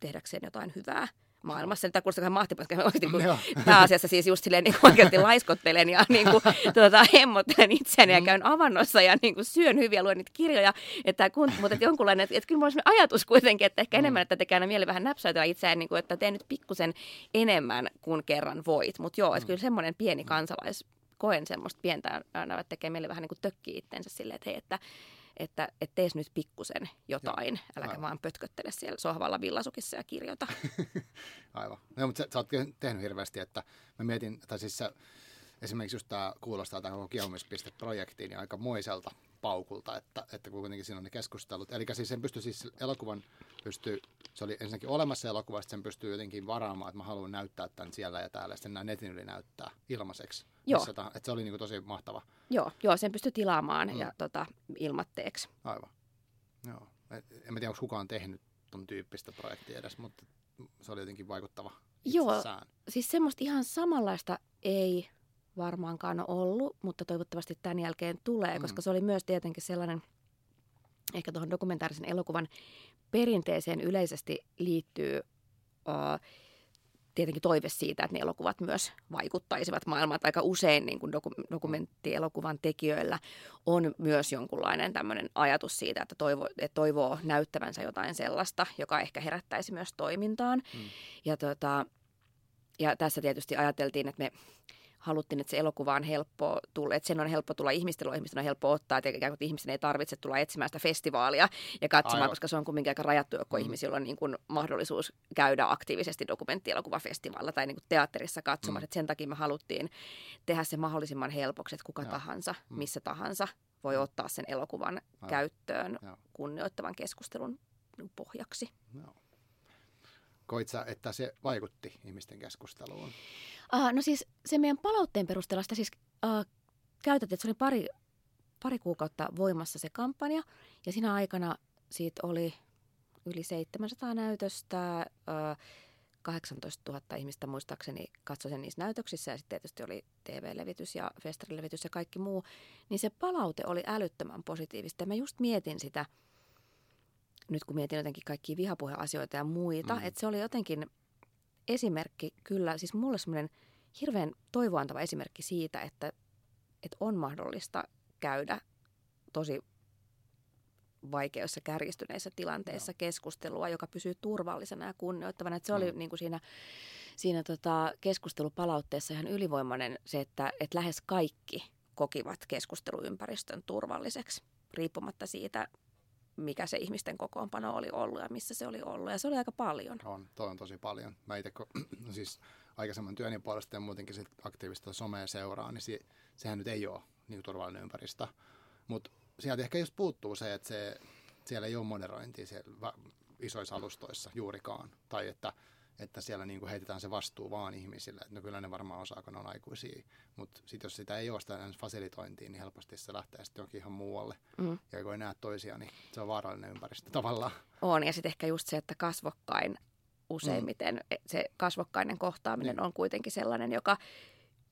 tehdäkseen jotain hyvää maailmassa. Tämä kuulostaa mahtipaska. Oikeasti, kun pääasiassa siis just silleen niin oikeasti laiskottelen ja niin kuin, tuota, hemmottelen itseäni ja mm. käyn avannossa ja niin kuin, syön hyviä, luen niitä kirjoja. Että, kun, mutta että jonkunlainen, että, että kyllä mulla on ajatus kuitenkin, että ehkä mm. enemmän, että tekee aina mieli vähän näpsäytellä itseään, niin kuin, että teen nyt pikkusen enemmän kuin kerran voit. Mutta joo, että kyllä semmoinen pieni kansalais, koen semmoista pientä aina, tekee mieli vähän niin kuin tökkii itsensä silleen, että hei, että että et tees nyt pikkusen jotain, Joo, äläkä aivan. vaan pötköttele siellä sohvalla villasukissa ja kirjoita. aivan. No, mutta sä, sä oot tehnyt hirveästi, että mä mietin, tai siis sä, esimerkiksi just tämä kuulostaa tähän koko kiehumispiste-projektiin niin aika moiselta paukulta, että, että kuitenkin siinä on ne keskustelut. Eli siis sen pystyy siis elokuvan, pystyy, se oli ensinnäkin olemassa elokuvasta, sen pystyy jotenkin varaamaan, että mä haluan näyttää tämän siellä ja täällä, ja sitten nämä netin yli näyttää ilmaiseksi. Joo. Missä että se oli niin kuin tosi mahtava. Joo, joo sen pystyy tilaamaan mm. ja tota, ilmatteeksi. Aivan. Joo. En tiedä, onko kukaan tehnyt ton tyyppistä projektia edes, mutta se oli jotenkin vaikuttava itsessään. Joo, siis semmoista ihan samanlaista ei varmaankaan ollut, mutta toivottavasti tämän jälkeen tulee, mm. koska se oli myös tietenkin sellainen, ehkä tuohon dokumentaarisen elokuvan perinteeseen yleisesti liittyy uh, tietenkin toive siitä, että ne elokuvat myös vaikuttaisivat maailmaan. Aika usein niin kuin doku- dokumenttielokuvan tekijöillä on myös jonkunlainen tämmöinen ajatus siitä, että, toivo, että toivoo näyttävänsä jotain sellaista, joka ehkä herättäisi myös toimintaan. Mm. Ja, tota, ja tässä tietysti ajateltiin, että me haluttiin, että se elokuva on helppo tulla, että sen on helppo tulla ihmisten, ihmisten on helppo ottaa, että ikään kuin ihmisen ei tarvitse tulla etsimään sitä festivaalia ja katsomaan, Aivan. koska se on kuitenkin aika rajattu joukko mm. ihmisiä, joilla on niin kuin mahdollisuus käydä aktiivisesti dokumenttielokuvafestivaalilla tai niin kuin teatterissa katsomaan. Mm. Että sen takia me haluttiin tehdä se mahdollisimman helpoksi, että kuka ja. tahansa, mm. missä tahansa voi mm. ottaa sen elokuvan Aivan. käyttöön ja. kunnioittavan keskustelun pohjaksi. No. Koit sä, että se vaikutti ihmisten keskusteluun? Uh, no siis se meidän palautteen perusteella sitä siis uh, käytettiin, että se oli pari, pari kuukautta voimassa se kampanja. Ja siinä aikana siitä oli yli 700 näytöstä, uh, 18 000 ihmistä muistaakseni katsoi sen niissä näytöksissä ja sitten tietysti oli TV-levitys ja festarilevitys ja kaikki muu. Niin se palaute oli älyttömän positiivista. Ja mä just mietin sitä, nyt kun mietin jotenkin kaikkia vihapuheasioita ja muita, mm. että se oli jotenkin esimerkki kyllä, siis mulle semmoinen hirveän toivoantava esimerkki siitä, että, että on mahdollista käydä tosi vaikeissa kärjistyneissä tilanteissa no. keskustelua, joka pysyy turvallisena ja kunnioittavana. Että se oli mm. niin kuin siinä, siinä tota keskustelupalautteessa ihan ylivoimainen se, että, että lähes kaikki kokivat keskusteluympäristön turvalliseksi, riippumatta siitä, mikä se ihmisten kokoonpano oli ollut ja missä se oli ollut. Ja se oli aika paljon. On, toi on tosi paljon. Mä itse, no siis aikaisemman työni puolesta ja muutenkin sit aktiivista somea seuraa, niin se, sehän nyt ei ole niin turvallinen ympäristö. Mutta sieltä ehkä just puuttuu se, että se, siellä ei ole moderointia. Siellä, isoissa alustoissa juurikaan. Tai että, että siellä niin kuin heitetään se vastuu vaan ihmisille. Että no kyllä ne varmaan osaa, kun ne on aikuisia. Mutta sitten jos sitä ei ole sitä fasilitointiin, niin helposti se lähtee sitten jonkin ihan muualle. Mm. Ja kun ei näe toisia, niin se on vaarallinen ympäristö tavallaan. On, ja sitten ehkä just se, että kasvokkain useimmiten mm. se kasvokkainen kohtaaminen niin. on kuitenkin sellainen, joka,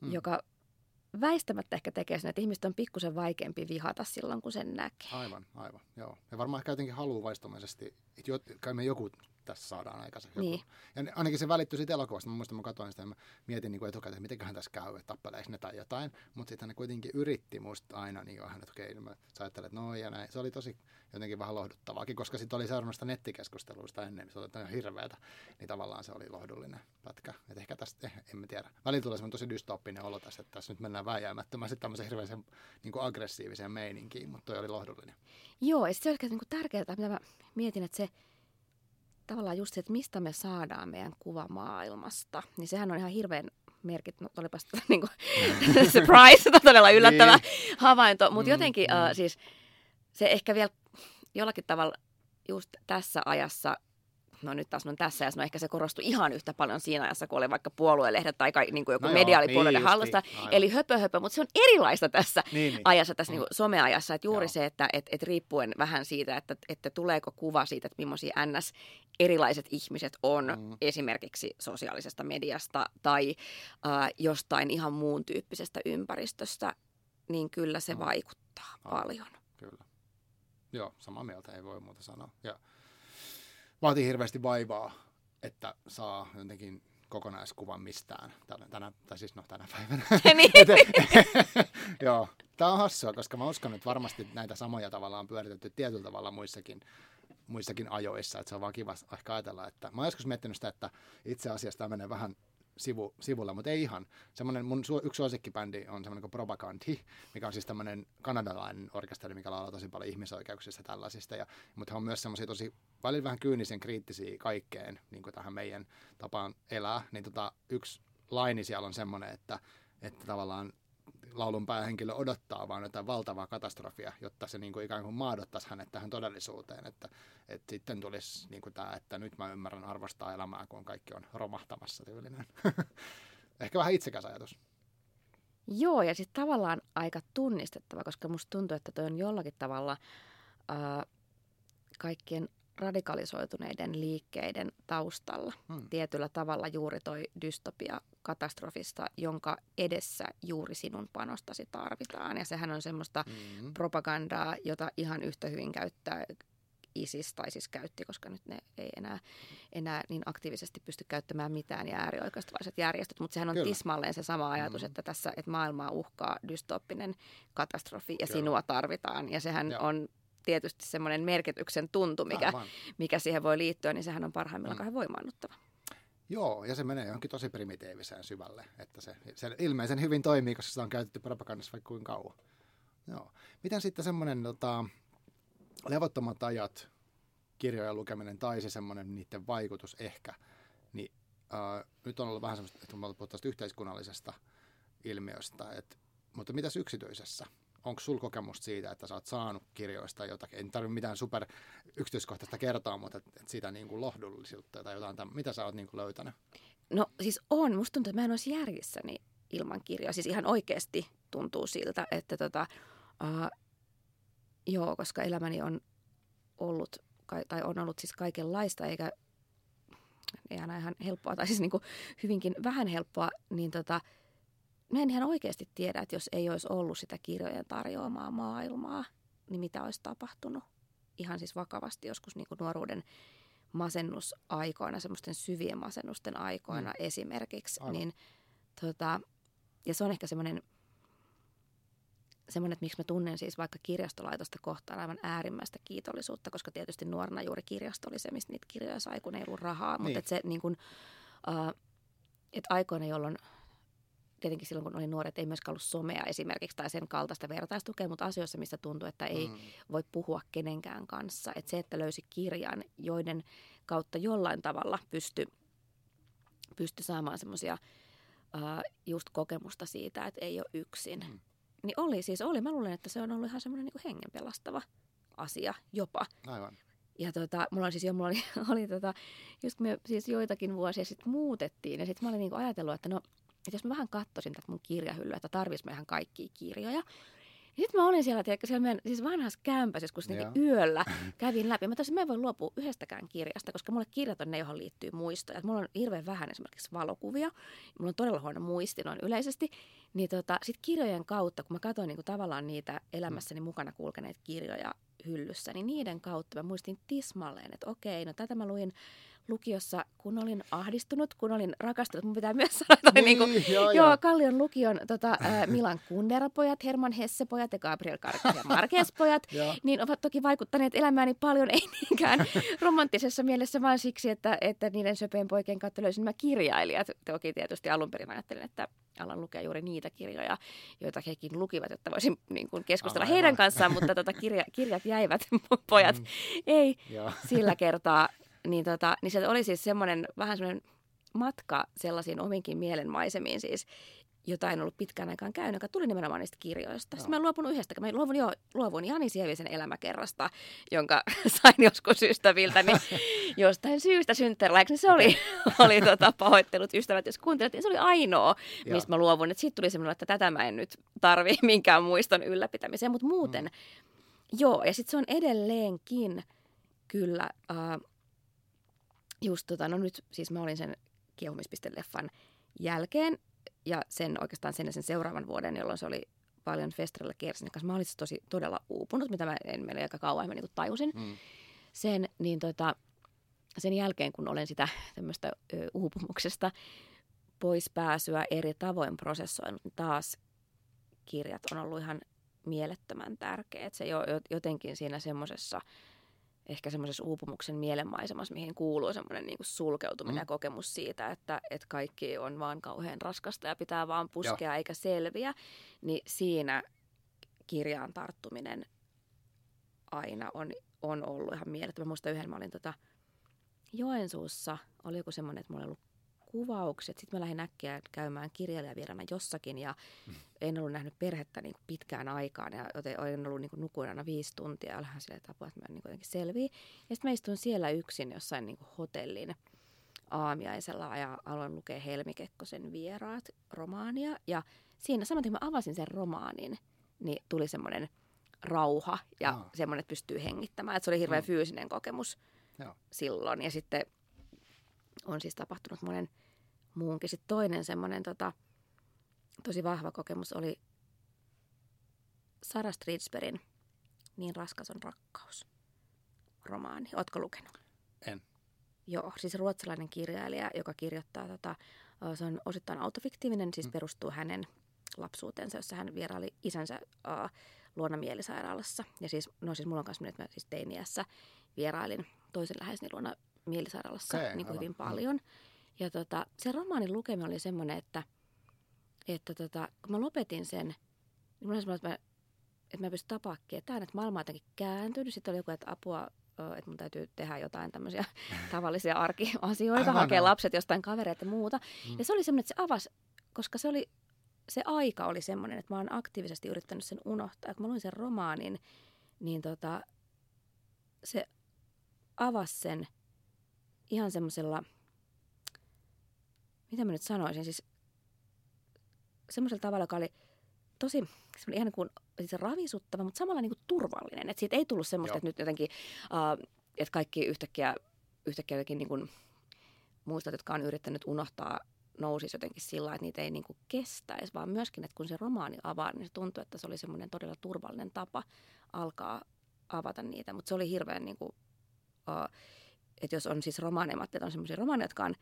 mm. joka väistämättä ehkä tekee sen, että ihmiset on pikkusen vaikeampi vihata silloin, kun sen näkee. Aivan, aivan, joo. Ja varmaan ehkä jotenkin haluaa vaistomaisesti, että kai me joku tässä saadaan aikaisemmin. Niin. Ja ainakin se välittyi siitä elokuvasta. Mä muistan, mä katsoin sitä ja mä mietin niin etukäteen, että mitenköhän tässä käy, että tappeleeko ne tai jotain. Mutta sitten ne kuitenkin yritti musta aina niin vähän, että okei, okay, mä sä ajattelet, että no ja näin. Se oli tosi jotenkin vähän lohduttavaakin, koska sitten oli seurannut nettikeskusteluista ennen, niin se oli ihan hirveätä. Niin tavallaan se oli lohdullinen pätkä. Et ehkä tästä, eh, en mä tiedä. Välillä tulee semmoinen tosi dystooppinen olo tässä, että tässä nyt mennään vääjäämättömästi tämmöisen hirveän niin kuin aggressiiviseen meininkiin, mutta toi oli lohdullinen. Joo, ja se on niin tärkeää, mitä mä mietin, että se, tavallaan just se, että mistä me saadaan meidän kuva maailmasta, niin sehän on ihan hirveän merkit, no olipa niin kuin, surprise, todella yllättävä niin. havainto, mutta mm, jotenkin mm. Uh, siis se ehkä vielä jollakin tavalla just tässä ajassa no nyt taas on tässä, ja no ehkä se korostui ihan yhtä paljon siinä ajassa, kun oli vaikka puoluelehdet tai niin kuin joku no mediaalipuolueiden niin hallusta. Niin, Eli höpö höpö, mutta se on erilaista tässä niin, niin. ajassa, tässä mm. niin kuin someajassa, että juuri joo. se, että et, et riippuen vähän siitä, että, että tuleeko kuva siitä, että millaisia NS erilaiset ihmiset on mm. esimerkiksi sosiaalisesta mediasta tai äh, jostain ihan muun tyyppisestä ympäristöstä, niin kyllä se mm. vaikuttaa ah, paljon. Kyllä. Joo, samaa mieltä, ei voi muuta sanoa. Ja vaatii hirveästi vaivaa, että saa jotenkin kokonaiskuvan mistään tänä, tänä tai siis no tänä päivänä. niin. Joo, tämä on hassua, koska mä uskon, että varmasti näitä samoja tavallaan on pyöritetty tietyllä tavalla muissakin, muissakin ajoissa, että se on vaan kiva ehkä ajatella, että mä oon joskus miettinyt sitä, että itse asiassa tämä menee vähän sivu, sivulla, mutta ei ihan. Semmoinen mun su, yksi suosikkibändi on semmoinen kuin Propagandi, mikä on siis tämmöinen kanadalainen orkesteri, mikä laulaa tosi paljon ihmisoikeuksista tällaisista. Ja, mutta he on myös semmoisia tosi välillä vähän kyynisen kriittisiä kaikkeen, niin kuin tähän meidän tapaan elää. Niin tota, yksi laini siellä on semmoinen, että, että tavallaan laulun päähenkilö odottaa vaan jotain valtavaa katastrofia, jotta se niin kuin ikään kuin maadottaisi hänet tähän todellisuuteen. Että, että sitten tulisi niin kuin tämä, että nyt mä ymmärrän arvostaa elämää, kun kaikki on romahtamassa tyylinen. Ehkä vähän itsekäs ajatus. Joo, ja sitten tavallaan aika tunnistettava, koska musta tuntuu, että toi on jollakin tavalla ää, kaikkien radikalisoituneiden liikkeiden taustalla. Hmm. Tietyllä tavalla juuri toi dystopia katastrofista, jonka edessä juuri sinun panostasi tarvitaan. Ja sehän on semmoista hmm. propagandaa, jota ihan yhtä hyvin käyttää ISIS, tai siis käytti, koska nyt ne ei enää, enää niin aktiivisesti pysty käyttämään mitään ja äärioikeistolaiset järjestöt, mutta sehän on Kyllä. tismalleen se sama ajatus, mm. että tässä että maailmaa uhkaa dystooppinen katastrofi ja Kyllä. sinua tarvitaan. Ja sehän Joo. on tietysti semmoinen merkityksen tuntu, mikä, mikä siihen voi liittyä, niin sehän on parhaimmillaan mm. kauhean voimaannuttava. Joo, ja se menee johonkin tosi primitiiviseen syvälle, että se, se ilmeisen hyvin toimii, koska sitä on käytetty propagandassa vaikka kuinka kauan. Joo. Miten sitten semmoinen tota, levottomat ajat, kirjojen lukeminen tai se semmoinen niiden vaikutus ehkä, niin äh, nyt on ollut vähän semmoista, että me puhutaan yhteiskunnallisesta ilmiöstä, että, mutta mitäs yksityisessä? Onko sulla kokemusta siitä, että sä oot saanut kirjoista jotakin, en tarvitse mitään super yksityiskohtaista kertoa, mutta et, et sitä niin kuin lohdullisuutta tai jotain, tämän, mitä sä oot niin kuin löytänyt? No siis on, musta tuntuu, että mä en olisi järjissäni ilman kirjaa, siis ihan oikeasti tuntuu siltä, että tota, uh, joo, koska elämäni on ollut, tai on ollut siis kaikenlaista, eikä ei aina ihan helppoa, tai siis niin kuin hyvinkin vähän helppoa, niin tota, mä en ihan oikeasti tiedä, että jos ei olisi ollut sitä kirjojen tarjoamaa maailmaa, niin mitä olisi tapahtunut. Ihan siis vakavasti joskus niin kuin nuoruuden masennusaikoina, semmoisten syvien masennusten aikoina mm. esimerkiksi. Niin, tota, ja se on ehkä semmoinen, semmoinen, että miksi mä tunnen siis vaikka kirjastolaitosta kohtaan aivan äärimmäistä kiitollisuutta, koska tietysti nuorena juuri kirjasto oli se, mistä niitä kirjoja sai, kun ei ollut rahaa. Niin. Mutta et se niin kuin, uh, että aikoina, jolloin tietenkin silloin, kun olin nuoret, ei myöskään ollut somea esimerkiksi tai sen kaltaista vertaistukea, mutta asioissa, missä tuntuu, että ei mm. voi puhua kenenkään kanssa. Että se, että löysi kirjan, joiden kautta jollain tavalla pysty, pysty saamaan semmoisia uh, just kokemusta siitä, että ei ole yksin. Mm. Niin oli siis, oli. Mä luulen, että se on ollut ihan semmoinen niin hengenpelastava asia jopa. Aivan. Ja tota, mulla oli siis jo, mulla oli, oli tota, just me siis joitakin vuosia sitten muutettiin, ja sitten mä olin niinku ajatellut, että no, että jos mä vähän katsoisin tätä mun kirjahyllyä, että tarvitsisi mä ihan kaikkia kirjoja, sitten mä olin siellä, tiedätkö, siellä meidän siis vanhassa kämpäisessä, kun sitten yöllä kävin läpi. Mä taisin, mä en voi luopua yhdestäkään kirjasta, koska mulle kirjat on ne, johon liittyy muistoja. Et mulla on hirveän vähän esimerkiksi valokuvia. Mulla on todella huono muisti noin yleisesti. Niin tota, sit kirjojen kautta, kun mä katsoin niin tavallaan niitä elämässäni mukana kulkeneita kirjoja hyllyssä, niin niiden kautta mä muistin tismalleen, että okei, no tätä mä luin lukiossa, kun olin ahdistunut, kun olin rakastunut. Mun pitää myös sanoa, että niin, niin kuin, joo, joo, Kallion lukion tota, äh, Milan Kundera-pojat, Herman Hesse-pojat ja Gabriel Karkas ja Marques-pojat, niin ovat toki vaikuttaneet elämääni paljon, ei niinkään romanttisessa mielessä, vaan siksi, että, että niiden söpeen poikien kautta löysin nämä kirjailijat. Toki tietysti alun perin ajattelin, että alan lukea juuri niitä kirjoja, joita hekin lukivat, jotta voisin niin kuin keskustella Aivan. heidän kanssaan, mutta tota, kirja, kirjat jäivät, pojat mm. ei sillä kertaa niin, tota, niin se oli siis semmoinen vähän semmoinen matka sellaisiin ominkin mielenmaisemiin siis, jota en ollut pitkään aikaan käynyt, joka tuli nimenomaan niistä kirjoista. Sitten mä en luopunut yhdestä, mä luovun jo, luovun Jani Sievisen elämäkerrasta, jonka sain joskus ystäviltä, niin jostain syystä synttäriläiksi, niin se oli, oli tota, pahoittelut ystävät, jos kuuntelet, niin se oli ainoa, mistä mä luovun. Että siitä tuli semmoinen, että tätä mä en nyt tarvi minkään muiston ylläpitämiseen, mutta muuten, mm. joo, ja sitten se on edelleenkin kyllä... Äh, just tota, no nyt siis mä olin sen kiehumispiste-leffan jälkeen ja sen oikeastaan sen ja sen seuraavan vuoden, jolloin se oli paljon festarilla kiersin kanssa. Mä olin siis tosi todella uupunut, mitä mä en meillä aika kauan mä niin tajusin mm. sen, niin tota, sen jälkeen kun olen sitä tämmöistä ö, uupumuksesta pois pääsyä eri tavoin prosessoinut, niin taas kirjat on ollut ihan mielettömän tärkeät. Se jo, jotenkin siinä semmoisessa ehkä semmoisessa uupumuksen mielenmaisemassa, mihin kuuluu semmoinen niin sulkeutuminen mm. ja kokemus siitä, että, että kaikki on vaan kauhean raskasta ja pitää vaan puskea Joo. eikä selviä, niin siinä kirjaan tarttuminen aina on, on ollut ihan mielettömän. Muista yhden mä olin tota Joensuussa, oli joku semmoinen, että mulla oli ollut kuvaukset. Sitten mä lähdin äkkiä käymään kirjailijavieraana jossakin ja mm. en ollut nähnyt perhettä niin kuin pitkään aikaan. Ja joten olin ollut niin kuin nukuin aina viisi tuntia ja olin sille tapua, että mä niin jotenkin selviin. Ja sitten mä istuin siellä yksin jossain niin kuin hotellin aamiaisella ja aloin lukea Helmi Kekkosen vieraat romaania. Ja siinä saman kun mä avasin sen romaanin, niin tuli semmoinen rauha ja oh. semmoinen, että pystyy hengittämään. Että se oli hirveän mm. fyysinen kokemus Joo. silloin. Ja sitten on siis tapahtunut monen muunkin. Sitten toinen semmoinen tota, tosi vahva kokemus oli Sara Stridsbergin Niin raskas on rakkaus romaani. Ootko lukenut? En. Joo, siis ruotsalainen kirjailija, joka kirjoittaa, tota, se on osittain autofiktiivinen, siis mm. perustuu hänen lapsuutensa, jossa hän vieraili isänsä uh, luona mielisairaalassa. Ja siis, no siis mulla on kanssa että mä siis teiniässä vierailin toisen läheiseni luona mielisairaalassa okay, niin kuin hyvin paljon. Ja tota, se romaanin lukeminen oli semmoinen, että, että tota, kun mä lopetin sen, niin mulla oli semmoinen, että mä, että mä pystyn tapaa ketään, että maailma on jotenkin kääntynyt. Sitten oli joku, että apua, että mun täytyy tehdä jotain tämmöisiä tavallisia arkiasioita, Aivan hakea no. lapset jostain kavereita ja muuta. Mm. Ja se oli semmoinen, että se avasi, koska se oli, se aika oli semmoinen, että mä oon aktiivisesti yrittänyt sen unohtaa. Ja kun mä luin sen romaanin, niin tota, se avasi sen – ihan semmoisella, mitä mä nyt sanoisin, siis semmoisella tavalla, joka oli tosi ihan niin kuin, siis ravisuttava, mutta samalla niin kuin turvallinen. Että siitä ei tullut semmoista, Joo. että nyt jotenkin, uh, että kaikki yhtäkkiä, yhtäkkiä jotenkin niin kuin muistat, jotka on yrittänyt unohtaa, nousisi jotenkin sillä että niitä ei niin kuin kestäisi, vaan myöskin, että kun se romaani avaa, niin se tuntui, että se oli semmoinen todella turvallinen tapa alkaa avata niitä. Mutta se oli hirveän niin kuin, uh, että jos on siis romaanemat, että on semmoisia romaaneja, jotka on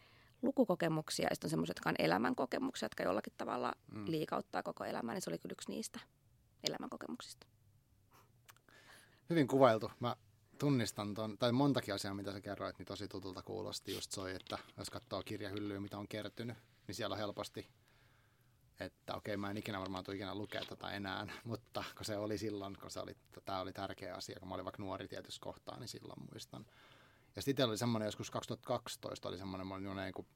lukukokemuksia ja sitten on semmoisia, jotka on elämänkokemuksia, jotka jollakin tavalla mm. liikauttaa koko elämää, niin se oli kyllä yksi niistä elämänkokemuksista. Hyvin kuvailtu. Mä tunnistan ton, tai montakin asiaa, mitä sä kerroit, niin tosi tutulta kuulosti just soi, että jos katsoo kirjahyllyä, mitä on kertynyt, niin siellä on helposti, että okei, mä en ikinä varmaan tule ikinä lukea tätä enää, mutta kun se oli silloin, kun se oli, tämä oli tärkeä asia, kun mä olin vaikka nuori tietysti kohtaa, niin silloin muistan. Ja sitten oli semmoinen joskus 2012 oli semmoinen, niin kuin,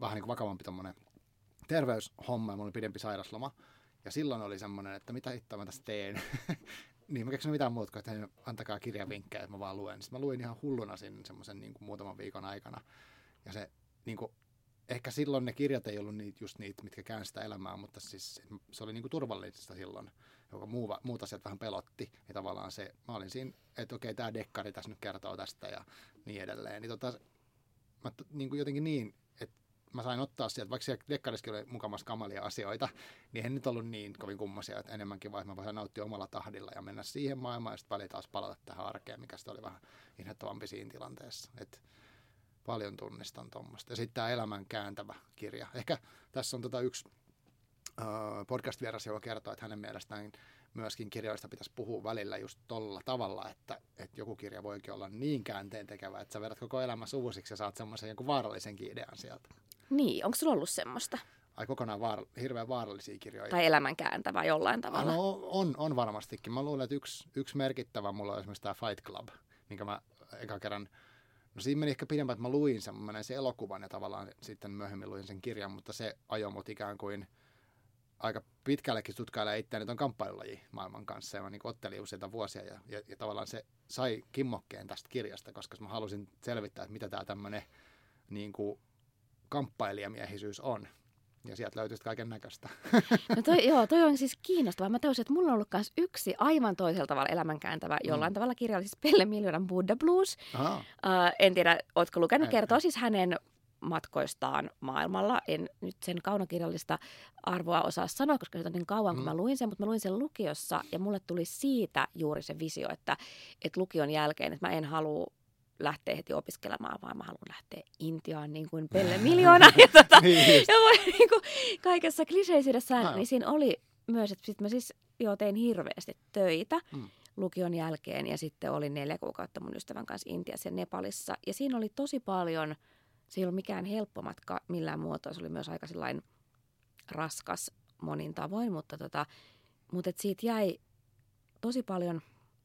vähän niin kuin vakavampi tommonen terveyshomma ja mulla oli pidempi sairasloma. Ja silloin oli semmoinen, että mitä hittoa mä tässä teen. niin mä keksin mitään muuta kuin, että antakaa kirjavinkkejä, että mä vaan luen. Sitten mä luin ihan hulluna sinne semmoisen niin kuin muutaman viikon aikana. Ja se niin kuin, ehkä silloin ne kirjat ei ollut niitä, just niitä, mitkä käänsi sitä elämää, mutta siis se oli niin kuin turvallista silloin, joka muu, muut asiat vähän pelotti. Ja tavallaan se, mä olin siinä, että okei, tämä dekkari tässä nyt kertoo tästä ja niin edelleen. Niin tota, mä niin kuin jotenkin niin, että mä sain ottaa sieltä, vaikka siellä dekkariskin oli mukamassa kamalia asioita, niin ei nyt ollut niin kovin kummasia, että enemmänkin vaan, että mä voisin nauttia omalla tahdilla ja mennä siihen maailmaan ja sitten välillä taas palata tähän arkeen, mikä sitten oli vähän inhottavampi siinä tilanteessa. Et paljon tunnistan tuommoista. Ja sitten tämä elämän kääntävä kirja. Ehkä tässä on tota yksi podcast-vieras, joka kertoo, että hänen mielestään myöskin kirjoista pitäisi puhua välillä just tolla tavalla, että, että joku kirja voikin olla niin käänteen tekevä, että sä vedät koko elämässä uusiksi ja saat semmoisen jonkun vaarallisenkin idean sieltä. Niin, onko sulla ollut semmoista? Ai kokonaan vaar, hirveän vaarallisia kirjoja. Tai elämän kääntävää jollain tavalla? No, on, on varmastikin. Mä luulen, että yksi, yksi merkittävä mulla on esimerkiksi tämä Fight Club, minkä mä eka kerran No siinä meni ehkä pidempään, että mä luin sen, mä sen elokuvan ja tavallaan sitten myöhemmin luin sen kirjan, mutta se ajoi mut ikään kuin aika pitkällekin tutkailee itseäni tuon kamppailulaji maailman kanssa. Ja mä niin ottelin useita vuosia ja, ja, ja, tavallaan se sai kimmokkeen tästä kirjasta, koska mä halusin selvittää, että mitä tämä tämmöinen niin kamppailijamiehisyys on. Ja sieltä löytyy kaiken näköistä. No toi, joo, toi on siis kiinnostavaa. Mä tajusin, että mulla on ollut myös yksi aivan toisella tavalla elämänkääntävä jollain mm. tavalla kirja, oli siis Pelle Miljoonan Buddha Blues. Uh, en tiedä, ootko lukenut, kertoo siis hänen matkoistaan maailmalla. En nyt sen kaunokirjallista arvoa osaa sanoa, koska se on niin kauan, kun mm. mä luin sen, mutta mä luin sen lukiossa ja mulle tuli siitä juuri se visio, että, että lukion jälkeen, että mä en halua lähteä heti opiskelemaan, vaan mä haluan lähteä Intiaan niin kuin Pelle Miljoona. ja, tota, niin ja voi, niin kuin, kaikessa kliseisyydessään, no. niin siinä oli myös, että sit mä siis jo tein hirveästi töitä mm. lukion jälkeen ja sitten olin neljä kuukautta mun ystävän kanssa Intiassa ja Nepalissa. Ja siinä oli tosi paljon, se ei ollut mikään helppo matka millään muotoa, se oli myös aika raskas monin tavoin, mutta, tota, mutta et siitä jäi tosi paljon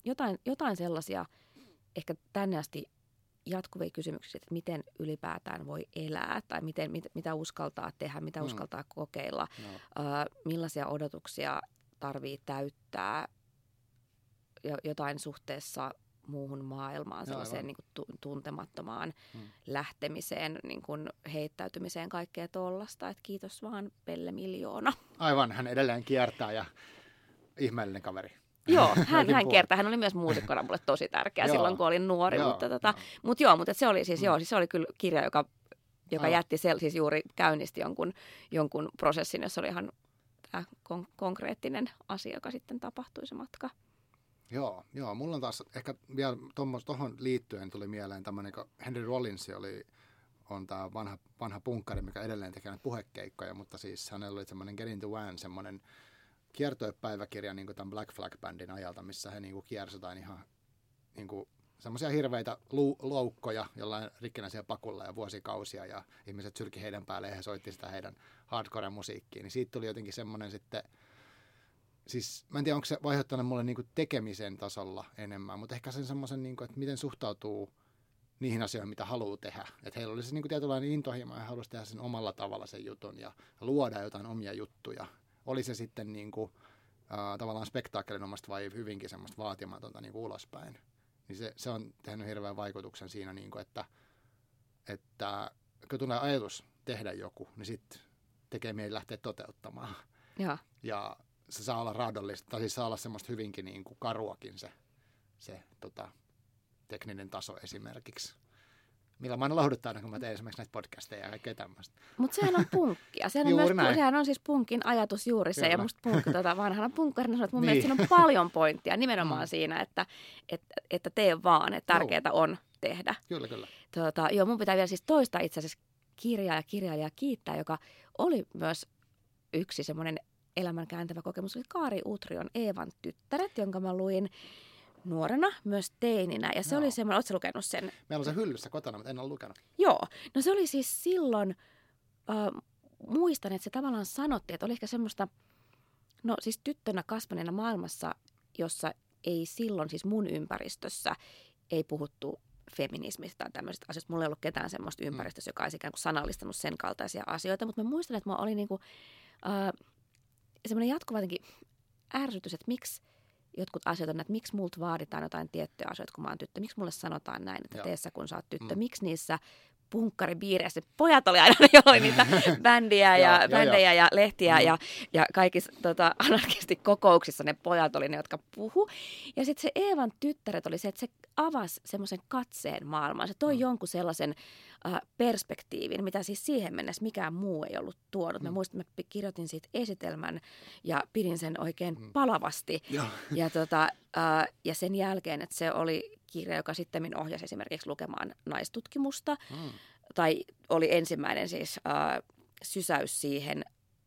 jotain, jotain sellaisia ehkä tänne asti jatkuvia kysymyksiä, että miten ylipäätään voi elää tai miten, mit, mitä uskaltaa tehdä, mitä mm. uskaltaa kokeilla, no. uh, millaisia odotuksia tarvii täyttää jotain suhteessa muuhun maailmaan, sellaiseen niin kuin tuntemattomaan hmm. lähtemiseen, niin kuin heittäytymiseen, kaikkea tollasta. Että kiitos vaan Pelle Miljoona. Aivan, hän edelleen kiertää ja ihmeellinen kaveri. Joo, hän, hän kertaa. Hän oli myös muusikkona mulle tosi tärkeä silloin, kun olin nuori. Joo, mutta, tota, joo. Mut joo, mutta se oli siis, mm. joo, siis se oli kyllä kirja, joka, joka jätti sel, siis juuri käynnisti jonkun, jonkun prosessin, jossa oli ihan tämä kon- konkreettinen asia, joka sitten tapahtui se matka. Joo, joo. Mulla on taas ehkä vielä tuohon liittyen tuli mieleen tämmöinen, kun Henry Rollins oli on tämä vanha, vanha punkkari, mikä edelleen tekee puhekeikkoja, mutta siis hänellä oli semmoinen Get into One, semmoinen kiertoepäiväkirja niin tämän Black Flag Bandin ajalta, missä he niin kiersivät ihan niin kuin, semmoisia hirveitä lu- loukkoja jollain rikkinäisiä pakulla ja vuosikausia ja ihmiset sylki heidän päälle ja he soitti sitä heidän hardcore-musiikkiin. Niin siitä tuli jotenkin semmoinen sitten, siis mä en tiedä onko se vaihdottanut mulle niin tekemisen tasolla enemmän, mutta ehkä sen semmoisen, niin kuin, että miten suhtautuu niihin asioihin, mitä haluaa tehdä. Että heillä oli se niin tietynlainen intohimo ja halusi tehdä sen omalla tavalla sen jutun ja luoda jotain omia juttuja oli se sitten niin kuin, äh, tavallaan spektaakkelinomaista vai hyvinkin semmoista vaatimatonta niin kuin ulospäin. Niin se, se on tehnyt hirveän vaikutuksen siinä, niin kuin, että, että kun tulee ajatus tehdä joku, niin sitten tekee mieli lähteä toteuttamaan. Ja, ja se saa olla raadollista, tai siis saa olla semmoista hyvinkin niin kuin karuakin se, se tota, tekninen taso esimerkiksi millä mä aina lohduttaa, kun mä teen esimerkiksi näitä podcasteja ja kaikkea tämmöistä. Mutta sehän on punkkia. Sehän on, myös, sehän on siis punkin ajatus juuri se. Kyllä. Ja musta punkki tota, vanhana punkkarina sanoo, että mun niin. mielestä siinä on paljon pointtia nimenomaan mm. siinä, että, että, että tee vaan, että tärkeää on tehdä. Kyllä, kyllä. Tota, joo, mun pitää vielä siis toista itse asiassa kirjaa ja kirjailija kiittää, joka oli myös yksi semmoinen elämän kääntävä kokemus. Oli Kaari Utrion Eevan tyttäret, jonka mä luin nuorena, myös teininä. Ja se Joo. oli semmoinen, ootko lukenut sen? Meillä on se hyllyssä kotona, mutta en ole lukenut. Joo, no se oli siis silloin, äh, muistan, että se tavallaan sanottiin, että oli ehkä semmoista, no siis tyttönä kasvaneena maailmassa, jossa ei silloin siis mun ympäristössä ei puhuttu feminismistä tai tämmöisistä asioista. Mulla ei ollut ketään semmoista mm. ympäristössä, joka olisi ikään kuin sanallistanut sen kaltaisia asioita, mutta mä muistan, että mä olin niin kuin, äh, semmoinen jatkuva jotenkin ärsytys, että miksi jotkut asiat on, että miksi multa vaaditaan jotain tiettyjä asioita, kun mä oon tyttö. Miksi mulle sanotaan näin, että teessä kun sä oot tyttö. Mm. Miksi niissä punkkaribiireissä. Pojat oli aina, joilla niitä bändiä ja, ja, bändejä ja, ja lehtiä mm. ja, ja kaikissa tota, anarkistikokouksissa ne pojat oli ne, jotka puhu. Ja sitten se Eevan tyttäret oli se, että se avasi semmoisen katseen maailmaan. Se toi mm. jonkun sellaisen äh, perspektiivin, mitä siis siihen mennessä mikään muu ei ollut tuonut. Mm. Mä muistan, että mä kirjoitin siitä esitelmän ja pidin sen oikein mm. palavasti. Ja, ja, tota, äh, ja sen jälkeen, että se oli kirja, joka sitten ohjasi esimerkiksi lukemaan naistutkimusta. Mm. Tai oli ensimmäinen siis äh, sysäys siihen,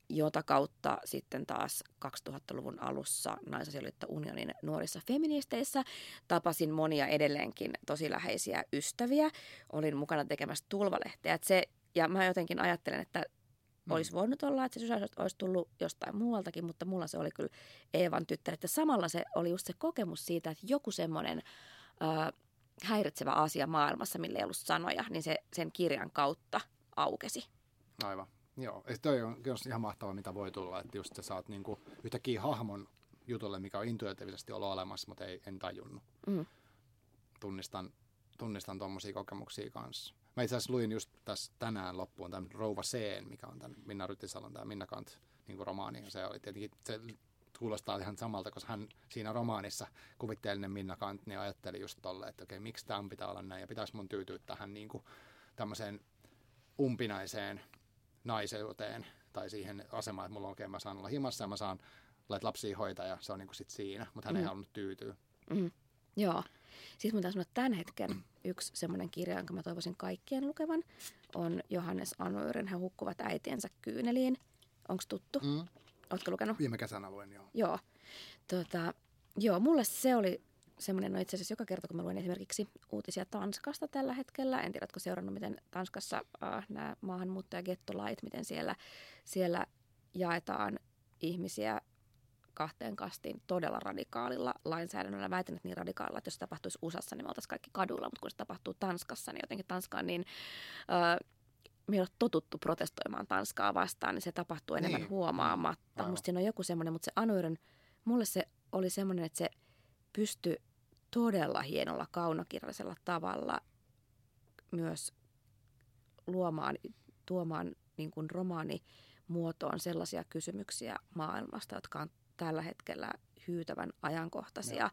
jota kautta sitten taas 2000-luvun alussa Naisasialiitto unionin nuorissa feministeissä tapasin monia edelleenkin tosi läheisiä ystäviä. Olin mukana tekemässä tulvalehteä. se, ja mä jotenkin ajattelen, että mm. olisi voinut olla, että se sysäys olisi tullut jostain muualtakin, mutta mulla se oli kyllä Eevan tyttär. Ja samalla se oli just se kokemus siitä, että joku semmoinen äh, häiritsevä asia maailmassa, millä ei ollut sanoja, niin se sen kirjan kautta aukesi. Aivan. Joo, ja toi on, on ihan mahtavaa, mitä voi tulla, että just sä saat niinku yhtäkkiä hahmon jutulle, mikä on intuitiivisesti ollut olemassa, mutta ei, en tajunnut. Mm. Tunnistan, tunnistan tuommoisia kokemuksia kanssa. Mä itse asiassa luin just tässä tänään loppuun tämän Rouva C, mikä on tämän Minna Rytisalon tämä Minna Kant niin romaani. Ja se oli tietenkin, se kuulostaa ihan samalta, koska hän siinä romaanissa, kuvitteellinen Minna Kant, niin ajatteli just tolle, että okei, miksi tämä pitää olla näin, ja pitäisi mun tyytyä tähän niin kuin, tämmöiseen umpinaiseen naiseuteen, tai siihen asemaan, että mulla on oikein, mä saan olla himassa, ja mä saan lait lapsia hoitaa, ja se on niin kuin sit siinä, mutta hän mm. ei halunnut tyytyä. Mm. Joo. Siis mun sanoa, että tämän hetken yksi semmoinen kirja, jonka mä toivoisin kaikkien lukevan, on Johannes Anuurin He hukkuvat äitiensä kyyneliin. Onko tuttu? Mm. Oletko lukenut? Viime kesänä luin, joo. Joo. Tota, joo, mulle se oli semmoinen, no itse asiassa joka kerta kun mä luen esimerkiksi uutisia Tanskasta tällä hetkellä, en tiedä, oletko seurannut, miten Tanskassa äh, nämä maahanmuuttajagettolait, miten siellä, siellä jaetaan ihmisiä kahteen kastiin todella radikaalilla lainsäädännöllä. Väitän, että niin radikaalilla, että jos se tapahtuisi USAssa, niin me oltaisiin kaikki kadulla, mutta kun se tapahtuu Tanskassa, niin jotenkin Tanska on niin äh, me ei ole totuttu protestoimaan Tanskaa vastaan, niin se tapahtuu enemmän niin. huomaamatta. Aivan. Musta siinä on joku semmoinen, mutta se Anuiren, mulle se oli semmoinen, että se pystyi todella hienolla kaunokirjallisella tavalla myös luomaan, tuomaan niin kuin romaani muotoon sellaisia kysymyksiä maailmasta, jotka on tällä hetkellä hyytävän ajankohtaisia ja,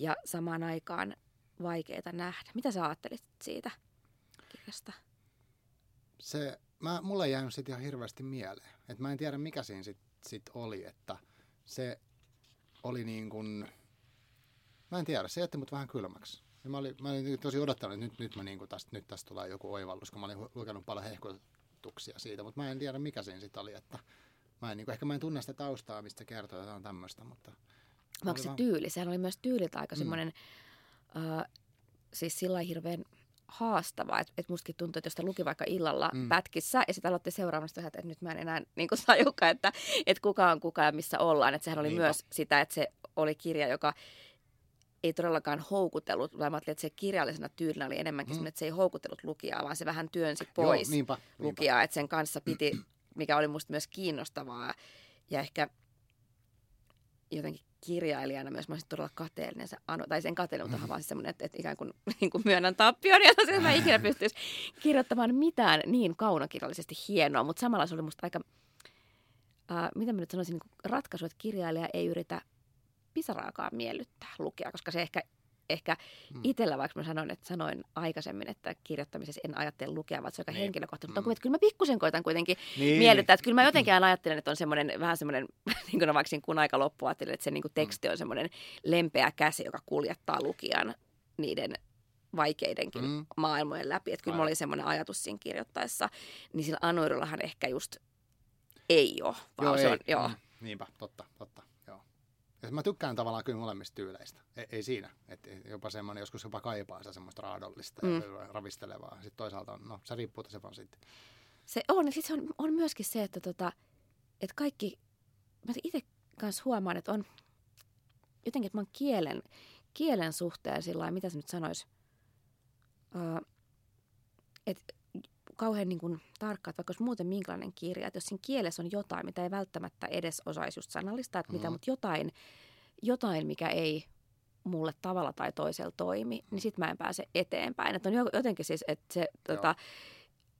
ja samaan aikaan vaikeita nähdä. Mitä sä ajattelit siitä kirjasta? se, mä, mulle ei jäänyt sitten ihan hirveästi mieleen. Et mä en tiedä, mikä siinä sitten sit oli, että se oli niin kuin, mä en tiedä, se jätti mut vähän kylmäksi. Ja mä, olin, mä olin tosi odottanut, että nyt, nyt, mä niin kuin tästä, nyt tästä tulee joku oivallus, kun mä olin lukenut paljon hehkutuksia siitä, mutta mä en tiedä, mikä siinä sitten oli, että mä en, niin kuin, ehkä mä en tunne sitä taustaa, mistä kertoo jotain tämmöistä, mutta... Onko se vaan... tyyli? Sehän oli myös tyyliltä aika mm. semmoinen, uh, siis sillä hirveän haastavaa. Että et mustakin tuntuu, että jos te luki vaikka illalla mm. pätkissä ja sitten aloitte seuraamasta, että nyt mä en enää niin sajuka, että, että kuka on kuka ja missä ollaan. Että sehän oli Niinpä. myös sitä, että se oli kirja, joka ei todellakaan houkutellut, vaan mä että se kirjallisena tyylinä oli enemmänkin mm. että se ei houkutellut lukijaa, vaan se vähän työnsi pois Joo, niinpä, lukijaa, niinpä. että sen kanssa piti, mikä oli musta myös kiinnostavaa ja ehkä jotenkin kirjailijana myös mä olisin todella kateellinen, se Anu, tai sen kateellinen, mutta mm. vaan siis semmoinen, että, että ikään kuin, niin kuin myönnän tappion, ja tosiaan mä ikinä pystyisi kirjoittamaan mitään niin kaunokirjallisesti hienoa, mutta samalla se oli musta aika, äh, mitä mä nyt sanoisin, niin ratkaisu, että kirjailija ei yritä pisaraakaan miellyttää lukea, koska se ehkä ehkä mm. itsellä, vaikka mä sanoin, että sanoin aikaisemmin, että kirjoittamisessa en ajattele lukea, vaan se on aika niin. henkilökohtainen. Mutta mm. että kyllä mä pikkusen koitan kuitenkin niin. miellyttää. Että kyllä mä jotenkin aina ajattelen, että on semmoinen, vähän semmoinen, niin kuin vaikka kun aika loppua ajattelin, että se niin kuin teksti on semmoinen lempeä käsi, joka kuljettaa lukijan niiden vaikeidenkin mm. maailmojen läpi. Että kyllä mulla oli semmoinen ajatus siinä kirjoittaessa. Niin sillä Anuirullahan ehkä just ei ole. Vaan joo, se ei. on, joo. Mm. Niinpä, totta, totta. Ja mä tykkään tavallaan kyllä molemmista tyyleistä. Ei, ei siinä. Et jopa semmoinen joskus jopa kaipaa sitä semmoista raadollista mm. ja ravistelevaa. Sitten toisaalta on, no se riippuu se vaan sitten. Se on. Ja sitten on, on myöskin se, että tota, et kaikki, mä itse kanssa huomaan, että on jotenkin, että mä oon kielen, kielen suhteen sillä mitä se nyt sanoisi, uh, että kauhean niin kuin tarkka, että vaikka olisi muuten minkälainen kirja, että jos siinä kielessä on jotain, mitä ei välttämättä edes osaisi just sanallista, että mitä, mm. mutta jotain, jotain, mikä ei mulle tavalla tai toisella toimi, niin sit mä en pääse eteenpäin. Että on jotenkin siis, että se, tota,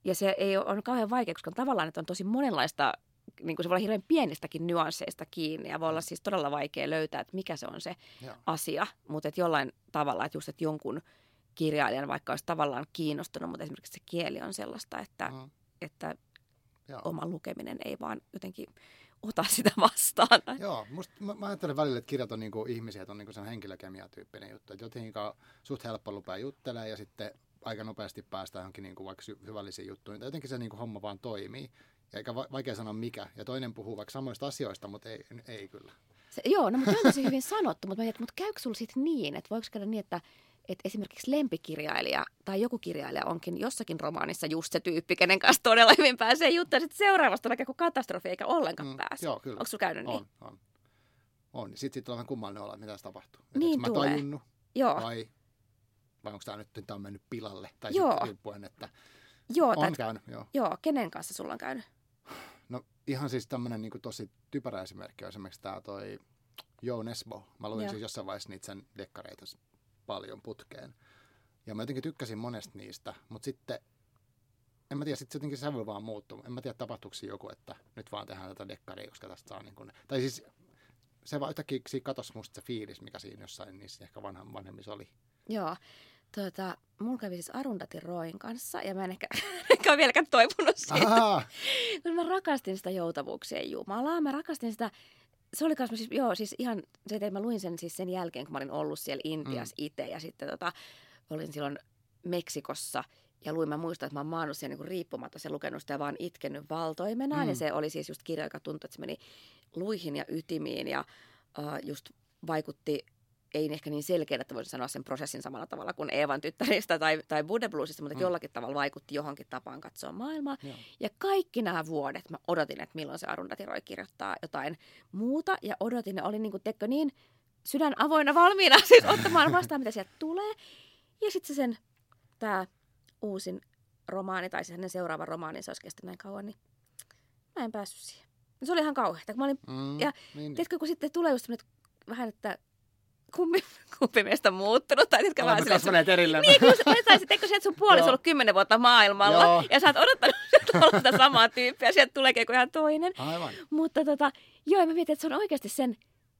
ja se ei ole, on kauhean vaikea, koska tavallaan että on tosi monenlaista, niin kuin se voi olla hirveän pienistäkin nyansseista kiinni ja voi olla mm. siis todella vaikea löytää, että mikä se on se Joo. asia, mutta että jollain tavalla, että just, että jonkun kirjailijan vaikka olisi tavallaan kiinnostunut, mutta esimerkiksi se kieli on sellaista, että, mm. että Joo. oma lukeminen ei vaan jotenkin ota sitä vastaan. Joo, musta, mä, mä ajattelen välillä, että kirjat on niinku ihmisiä, että on niinku sen henkilökemia-tyyppinen juttu. Että jotenkin suht helppo lupaa juttelemaan ja sitten aika nopeasti päästään johonkin niinku vaikka hyvällisiin juttuihin. Tai jotenkin se niinku homma vaan toimii. Ja eikä vaikea sanoa mikä. Ja toinen puhuu vaikka samoista asioista, mutta ei, ei kyllä. Se, joo, no mutta on tosi hyvin sanottu, mutta, mä mietin, mutta käykö sulla sitten niin, että voiko käydä niin, että että esimerkiksi lempikirjailija tai joku kirjailija onkin jossakin romaanissa just se tyyppi, kenen kanssa todella hyvin pääsee juttuun, sitten seuraavasta vaikka kuin katastrofi eikä ollenkaan mm, pääse. Joo, kyllä. Onko sulla käynyt niin? On, on. On. Sitten sit on vähän kummallinen olla, mitä tapahtuu. niin mä tulee. tajunnut, Joo. vai, vai onko tämä nyt tämä on mennyt pilalle, tai joo. sitten riippuen, että joo, on tai, käynyt. Joo. joo, kenen kanssa sulla on käynyt? No ihan siis tämmöinen niin tosi typerä esimerkki on esimerkiksi tämä toi Joe Nesbo. Mä luin joo. siis jossain vaiheessa niitä sen dekkareita paljon putkeen. Ja mä jotenkin tykkäsin monesta niistä, mutta sitten en mä tiedä, sitten jotenkin sävy vaan muuttuu. En mä tiedä, tapahtuuko joku, että nyt vaan tehdään tätä dekkaria, koska tästä saa niin kuin, tai siis se vaan yhtäkkiä katosi musta se fiilis, mikä siinä jossain niissä ehkä vanhan, vanhemmissa oli. Joo. Tuota, mulla kävi siis Arundhati Roin kanssa, ja mä en ehkä, ehkä ole vieläkään toipunut siitä. Kun mä rakastin sitä joutavuuksien Jumalaa, mä rakastin sitä se oli myös, siis, joo, siis ihan se, että mä luin sen siis sen jälkeen, kun mä olin ollut siellä Intiassa mm. itse ja sitten tota, olin silloin Meksikossa ja luin, mä muistan, että mä oon maannut siellä niin riippumatta se lukenut sitä ja vaan itkenyt valtoimenaan. Mm. Ja se oli siis just kirja, joka tuntui, että se meni luihin ja ytimiin ja uh, just vaikutti ei ehkä niin selkeä, että voisi sanoa sen prosessin samalla tavalla kuin Eevan tyttäristä tai, tai Buddha Bluesista, mutta mm. jollakin tavalla vaikutti johonkin tapaan katsoa maailmaa. Joo. Ja kaikki nämä vuodet mä odotin, että milloin se Arundhati Roy kirjoittaa jotain muuta. Ja odotin, ja olin niin, kuin, tekkö, niin sydän avoinna valmiina siis ottamaan vastaan, mitä sieltä tulee. Ja sitten se sen, tämä uusin romaani, tai se hänen seuraava romaani, se olisi kestänyt näin kauan, niin mä en päässyt siihen. Se oli ihan kauheata. Mä olin, mm, ja niin. tiedätkö, kun sitten tulee just vähän, että kumpi, kumpi meistä on muuttunut. Tai jotka Olemme kasvaneet erilleen. Niin, kun tai sitten kun sieltä sun puoliso ollut kymmenen vuotta maailmalla joo. ja sä oot odottanut sitä samaa tyyppiä, sieltä tuleekin joku ihan toinen. Aivan. Mutta tota, joo, mä mietin, että se on oikeasti sen,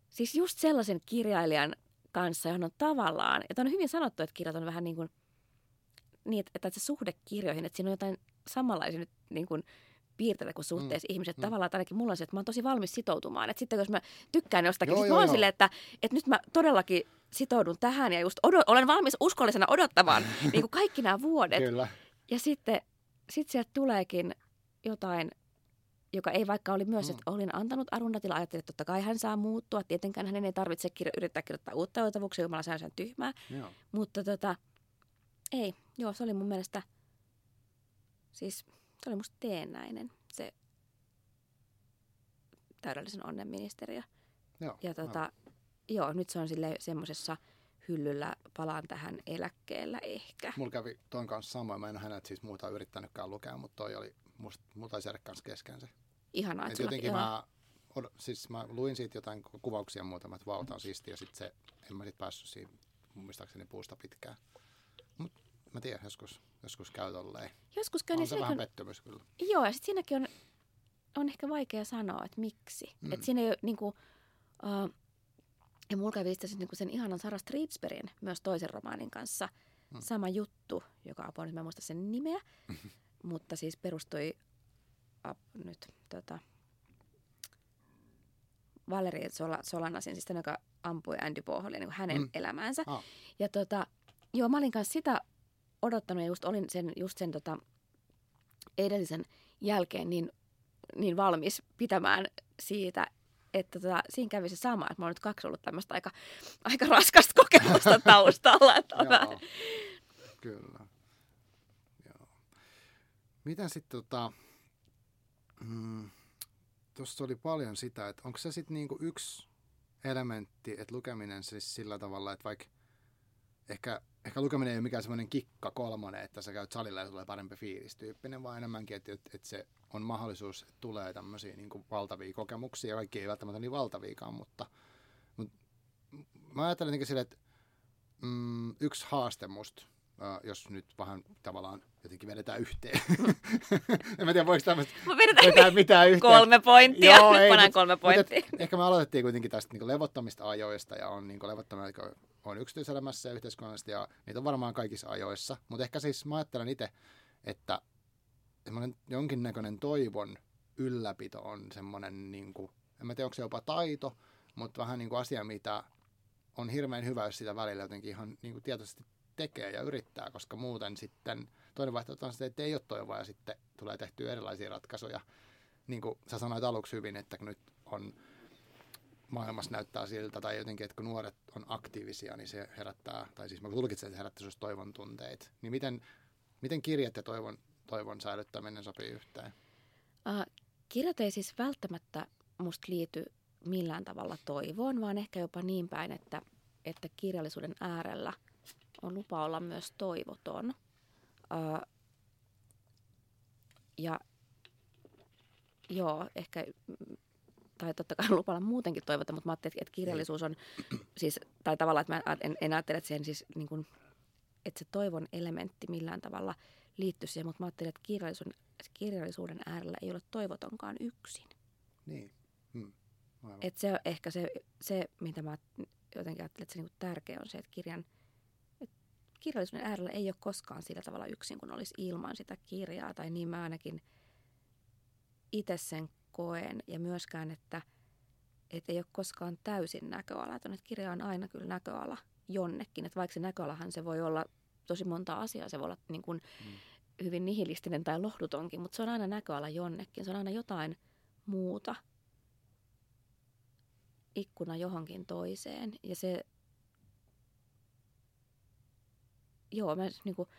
siis just sellaisen kirjailijan kanssa, johon on tavallaan, ja on hyvin sanottu, että kirjat on vähän niin kuin, niin, että, että se suhde kirjoihin, että siinä on jotain samanlaisia nyt niin kuin, piirteitä kuin suhteessa mm. ihmiset. Mm. Tavallaan ainakin mulla on se, että mä oon tosi valmis sitoutumaan. Että sitten jos mä tykkään jostakin, joo, sit joo, mä oon silleen, että, että nyt mä todellakin sitoudun tähän ja just odot, olen valmis uskollisena odottamaan niin kuin kaikki nämä vuodet. Kyllä. Ja sitten sit sieltä tuleekin jotain, joka ei vaikka oli myös, mm. että olin antanut Arundatilla, ajattelin, että totta kai hän saa muuttua. Tietenkään hänen ei tarvitse kirjo- yrittää kirjoittaa uutta joitavuuksia, Jumala on sen tyhmää. Joo. Mutta tota, ei, joo, se oli mun mielestä, siis se oli musta teennäinen, se täydellisen onnen ministeriö. Joo, ja tota, joo. joo, nyt se on sille semmoisessa hyllyllä, palaan tähän eläkkeellä ehkä. Mulla kävi ton kanssa sama, mä en hänet siis muuta yrittänytkään lukea, mutta toi oli, musta, mulla taisi jäädä kanssa kesken se. Ihanaa, että jotenkin joo. mä, od, siis mä luin siitä jotain kuvauksia muutama, että vau, on siistiä, ja sitten se, en mä sit päässyt siinä muistaakseni puusta pitkään. Mut mä tiedän, joskus, joskus käy tolleen. Joskus käy, niin se vähän pettymys kyllä. Joo, ja sitten siinäkin on, on ehkä vaikea sanoa, että miksi. Mm. Että siinä ei ole niin kuin, uh, ja mulla kävi sitten niin sen ihanan Sara Streetsperin myös toisen romaanin kanssa mm. sama juttu, joka apua nyt mä muista sen nimeä, mutta siis perustui ap, nyt tota, Valeri Sola, Solanasin, siis tämän, joka ampui Andy Poholi, niin hänen mm. elämäänsä. Ah. Ja tota, joo, mä olin kanssa sitä odottanut ja just olin sen, just sen tota, edellisen jälkeen niin, niin valmis pitämään siitä, että tota, siinä kävi se sama, että mä oon nyt kaksi ollut tämmöistä aika, aika raskasta kokemusta taustalla. Että Joo, kyllä. Joo. Miten sitten tota, mm, tuossa oli paljon sitä, että onko se sitten niinku yksi elementti, että lukeminen siis sillä tavalla, että vaikka ehkä ehkä lukeminen ei ole mikään semmoinen kikka kolmonen, että sä käyt salilla ja tulee parempi fiilis tyyppinen, vaan enemmänkin, että, että, että se on mahdollisuus, että tulee tämmöisiä niin kuin valtavia kokemuksia, kaikki ei välttämättä niin valtaviikaan, mutta, mutta mä ajattelen jotenkin silleen, että mm, yksi haaste musta, jos nyt vähän tavallaan jotenkin vedetään yhteen. en mä tiedä, voiko tämmöistä vetää mitään yhteen. Kolme pointtia, Joo, ei, mut, kolme pointtia. Et, ehkä me aloitettiin kuitenkin tästä niin levottomista ajoista ja on niin levottomia, on yksityiselämässä ja yhteiskunnallisesti ja niitä on varmaan kaikissa ajoissa. Mutta ehkä siis mä ajattelen itse, että semmoinen jonkinnäköinen toivon ylläpito on semmoinen, niin kuin, en mä tiedä onko se jopa taito, mutta vähän niin kuin asia, mitä on hirveän hyvä, jos sitä välillä jotenkin ihan niin kuin tietoisesti tekee ja yrittää, koska muuten sitten toinen vaihtoehto on se, että ei ole toivoa ja sitten tulee tehtyä erilaisia ratkaisuja. Niin kuin sä sanoit aluksi hyvin, että nyt on maailmassa näyttää siltä, tai jotenkin, että kun nuoret on aktiivisia, niin se herättää, tai siis mä tulkitsen, että se herättää toivon tunteita. Niin miten, miten kirjat ja toivon, toivon säilyttäminen sopii yhteen? Uh, kirjat ei siis välttämättä musta liity millään tavalla toivoon, vaan ehkä jopa niin päin, että, että kirjallisuuden äärellä on lupa olla myös toivoton. Uh, ja joo, ehkä, tai totta kai lupa olla muutenkin toivoton, mutta mä ajattelin, että kirjallisuus on, siis, tai tavallaan, että mä en, en ajattele, että, sen siis, niin kuin, että se toivon elementti millään tavalla liittyy siihen, mutta mä ajattelin, että kirjallisuuden, kirjallisuuden äärellä ei ole toivotonkaan yksin. Niin. Hmm. Et se on ehkä se, se, mitä mä jotenkin ajattelen, että se niinku tärkeä on se, että kirjan, kirjallisuuden äärellä ei ole koskaan sillä tavalla yksin, kun olisi ilman sitä kirjaa. Tai niin mä ainakin itse sen koen. Ja myöskään, että et ei ole koskaan täysin näköala. Että kirja on aina kyllä näköala jonnekin. Että vaikka se näköalahan se voi olla tosi monta asiaa. Se voi olla niin kuin mm. hyvin nihilistinen tai lohdutonkin, mutta se on aina näköala jonnekin. Se on aina jotain muuta – ikkuna johonkin toiseen. Ja se, joo, mä niin kuin,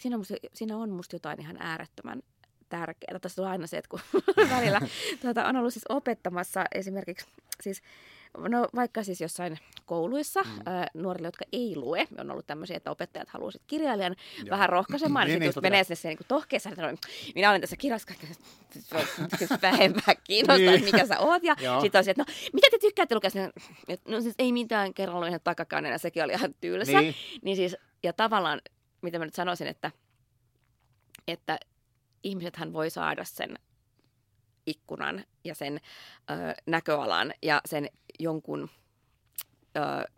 siinä, on musta, siinä on musta jotain ihan äärettömän tärkeää. Tässä on aina se, että kun välillä tuota, on ollut siis opettamassa esimerkiksi siis No vaikka siis jossain kouluissa mm. ää, nuorille, jotka ei lue, on ollut tämmöisiä, että opettajat haluaisivat kirjailijan Joo. vähän rohkaisemaan, niin, niin, sitten menee sinne niin tohkeessa, että minä olen tässä kirjassa vähempää kiinnostaa, niin. mikä sä oot. Ja sitten on se, että no, mitä te tykkäätte lukea? No siis ei mitään kerran ihan takakannen, sekin oli ihan tylsä. Niin. niin siis, ja tavallaan, mitä mä nyt sanoisin, että, että ihmisethän voi saada sen ikkunan ja sen ö, näköalan ja sen jonkun ö,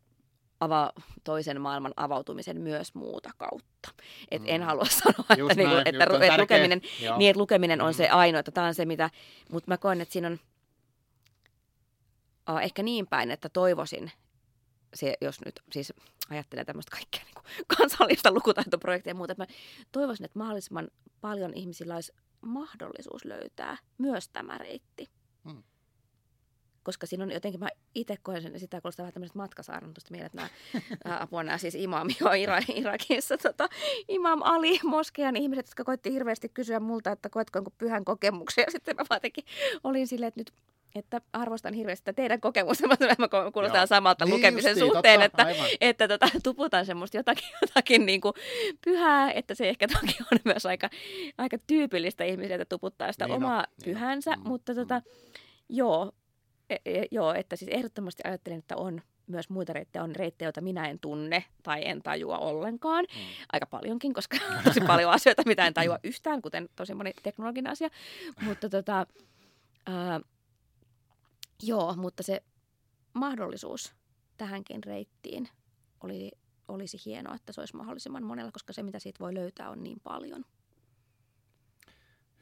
ava, toisen maailman avautumisen myös muuta kautta. Et mm. En halua sanoa, että, niinku, näin, että, että, lukeminen, niin, että lukeminen on mm. se ainoa, että tämä on se, mitä, mutta mä koen, että siinä on uh, ehkä niin päin, että toivoisin, se, jos nyt siis ajattelee tämmöistä kaikkea niin kansallista lukutaitoprojektia ja muuta, että mä toivoisin, että mahdollisimman paljon ihmisillä olisi mahdollisuus löytää myös tämä reitti. Hmm. Koska siinä on jotenkin, mä itse koen sen, sitä kuulostaa vähän tämmöisestä matkasaarnatusta mieleen, että nämä, apua nämä siis imami on Ira- Irakissa, tota, Imam Ali, Moskean ihmiset, jotka koitti hirveästi kysyä multa, että koetko jonkun pyhän kokemuksen. Ja sitten mä vaan olin silleen, että nyt että arvostan hirveästi teidän kokemusta, mutta mä kuulostaa Joo. samalta niin lukemisen justiin, suhteen, totta, että, että tota, tuputan semmoista jotakin, jotakin niin kuin pyhää, että se ehkä toki on myös aika, aika tyypillistä ihmisiä, että tuputtaa sitä niin omaa no, pyhänsä, niin. mutta tota, mm. joo, e, e, joo, että siis ehdottomasti ajattelen, että on myös muita reittejä, on reittejä, joita minä en tunne tai en tajua ollenkaan. Mm. Aika paljonkin, koska on tosi paljon asioita, mitä en tajua yhtään, kuten tosi moni teknologinen asia. Mutta tota, ää, Joo, mutta se mahdollisuus tähänkin reittiin oli, olisi hienoa, että se olisi mahdollisimman monella, koska se mitä siitä voi löytää on niin paljon.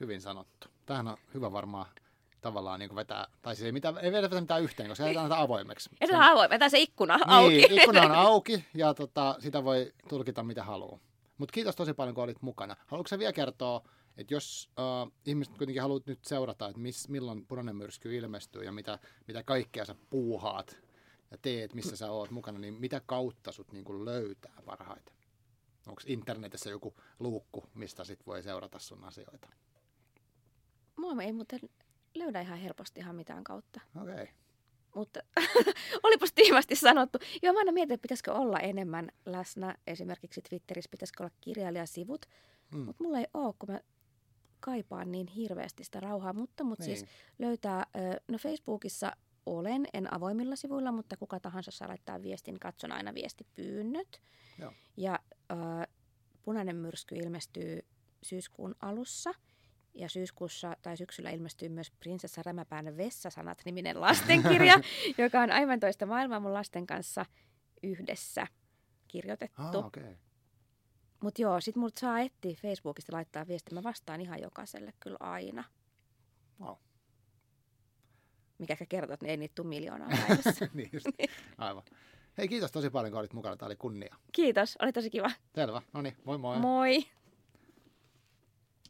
Hyvin sanottu. Tähän on hyvä varmaan tavallaan niin vetää, tai siis ei, mitään, ei vedetä mitään yhteen, koska ei anneta avoimeksi. Ei tämä avoin, vetää se ikkuna niin, auki. ikkuna on auki ja tota, sitä voi tulkita mitä haluaa. Mutta kiitos tosi paljon, kun olit mukana. Haluatko vielä kertoa että jos uh, ihmiset kuitenkin haluat nyt seurata, että miss, milloin punainen myrsky ilmestyy ja mitä, mitä kaikkea sä puuhaat ja teet, missä sä oot mukana, niin mitä kautta sut niin kuin löytää parhaiten? Onko internetissä joku luukku, mistä sit voi seurata sun asioita? Mua ei muuten löydä ihan helposti ihan mitään kautta. Okei. Okay. Mutta olipas tiivasti sanottu. Joo, mä aina mietin, että pitäisikö olla enemmän läsnä. Esimerkiksi Twitterissä pitäisikö olla kirjailijasivut. Mm. Mutta mulla ei ole, kun mä kaipaan niin hirveästi sitä rauhaa, mutta, mutta siis niin. siis löytää, no Facebookissa olen, en avoimilla sivuilla, mutta kuka tahansa saa laittaa viestin, katson aina viestipyynnöt. Joo. Ja äh, punainen myrsky ilmestyy syyskuun alussa. Ja syyskuussa tai syksyllä ilmestyy myös Prinsessa Rämäpään Vessasanat-niminen lastenkirja, joka on aivan toista maailmaa mun lasten kanssa yhdessä kirjoitettu. Ah. Okay. Mutta joo, sit multa saa etsiä Facebookista laittaa viestiä. Mä vastaan ihan jokaiselle kyllä aina. Wow. Mikä ehkä kertoo, että ei niitä tule miljoonaa päivässä. niin just. Aivan. Hei, kiitos tosi paljon, kun olit mukana. Tämä oli kunnia. Kiitos, oli tosi kiva. Selvä. No niin, moi moi. Moi!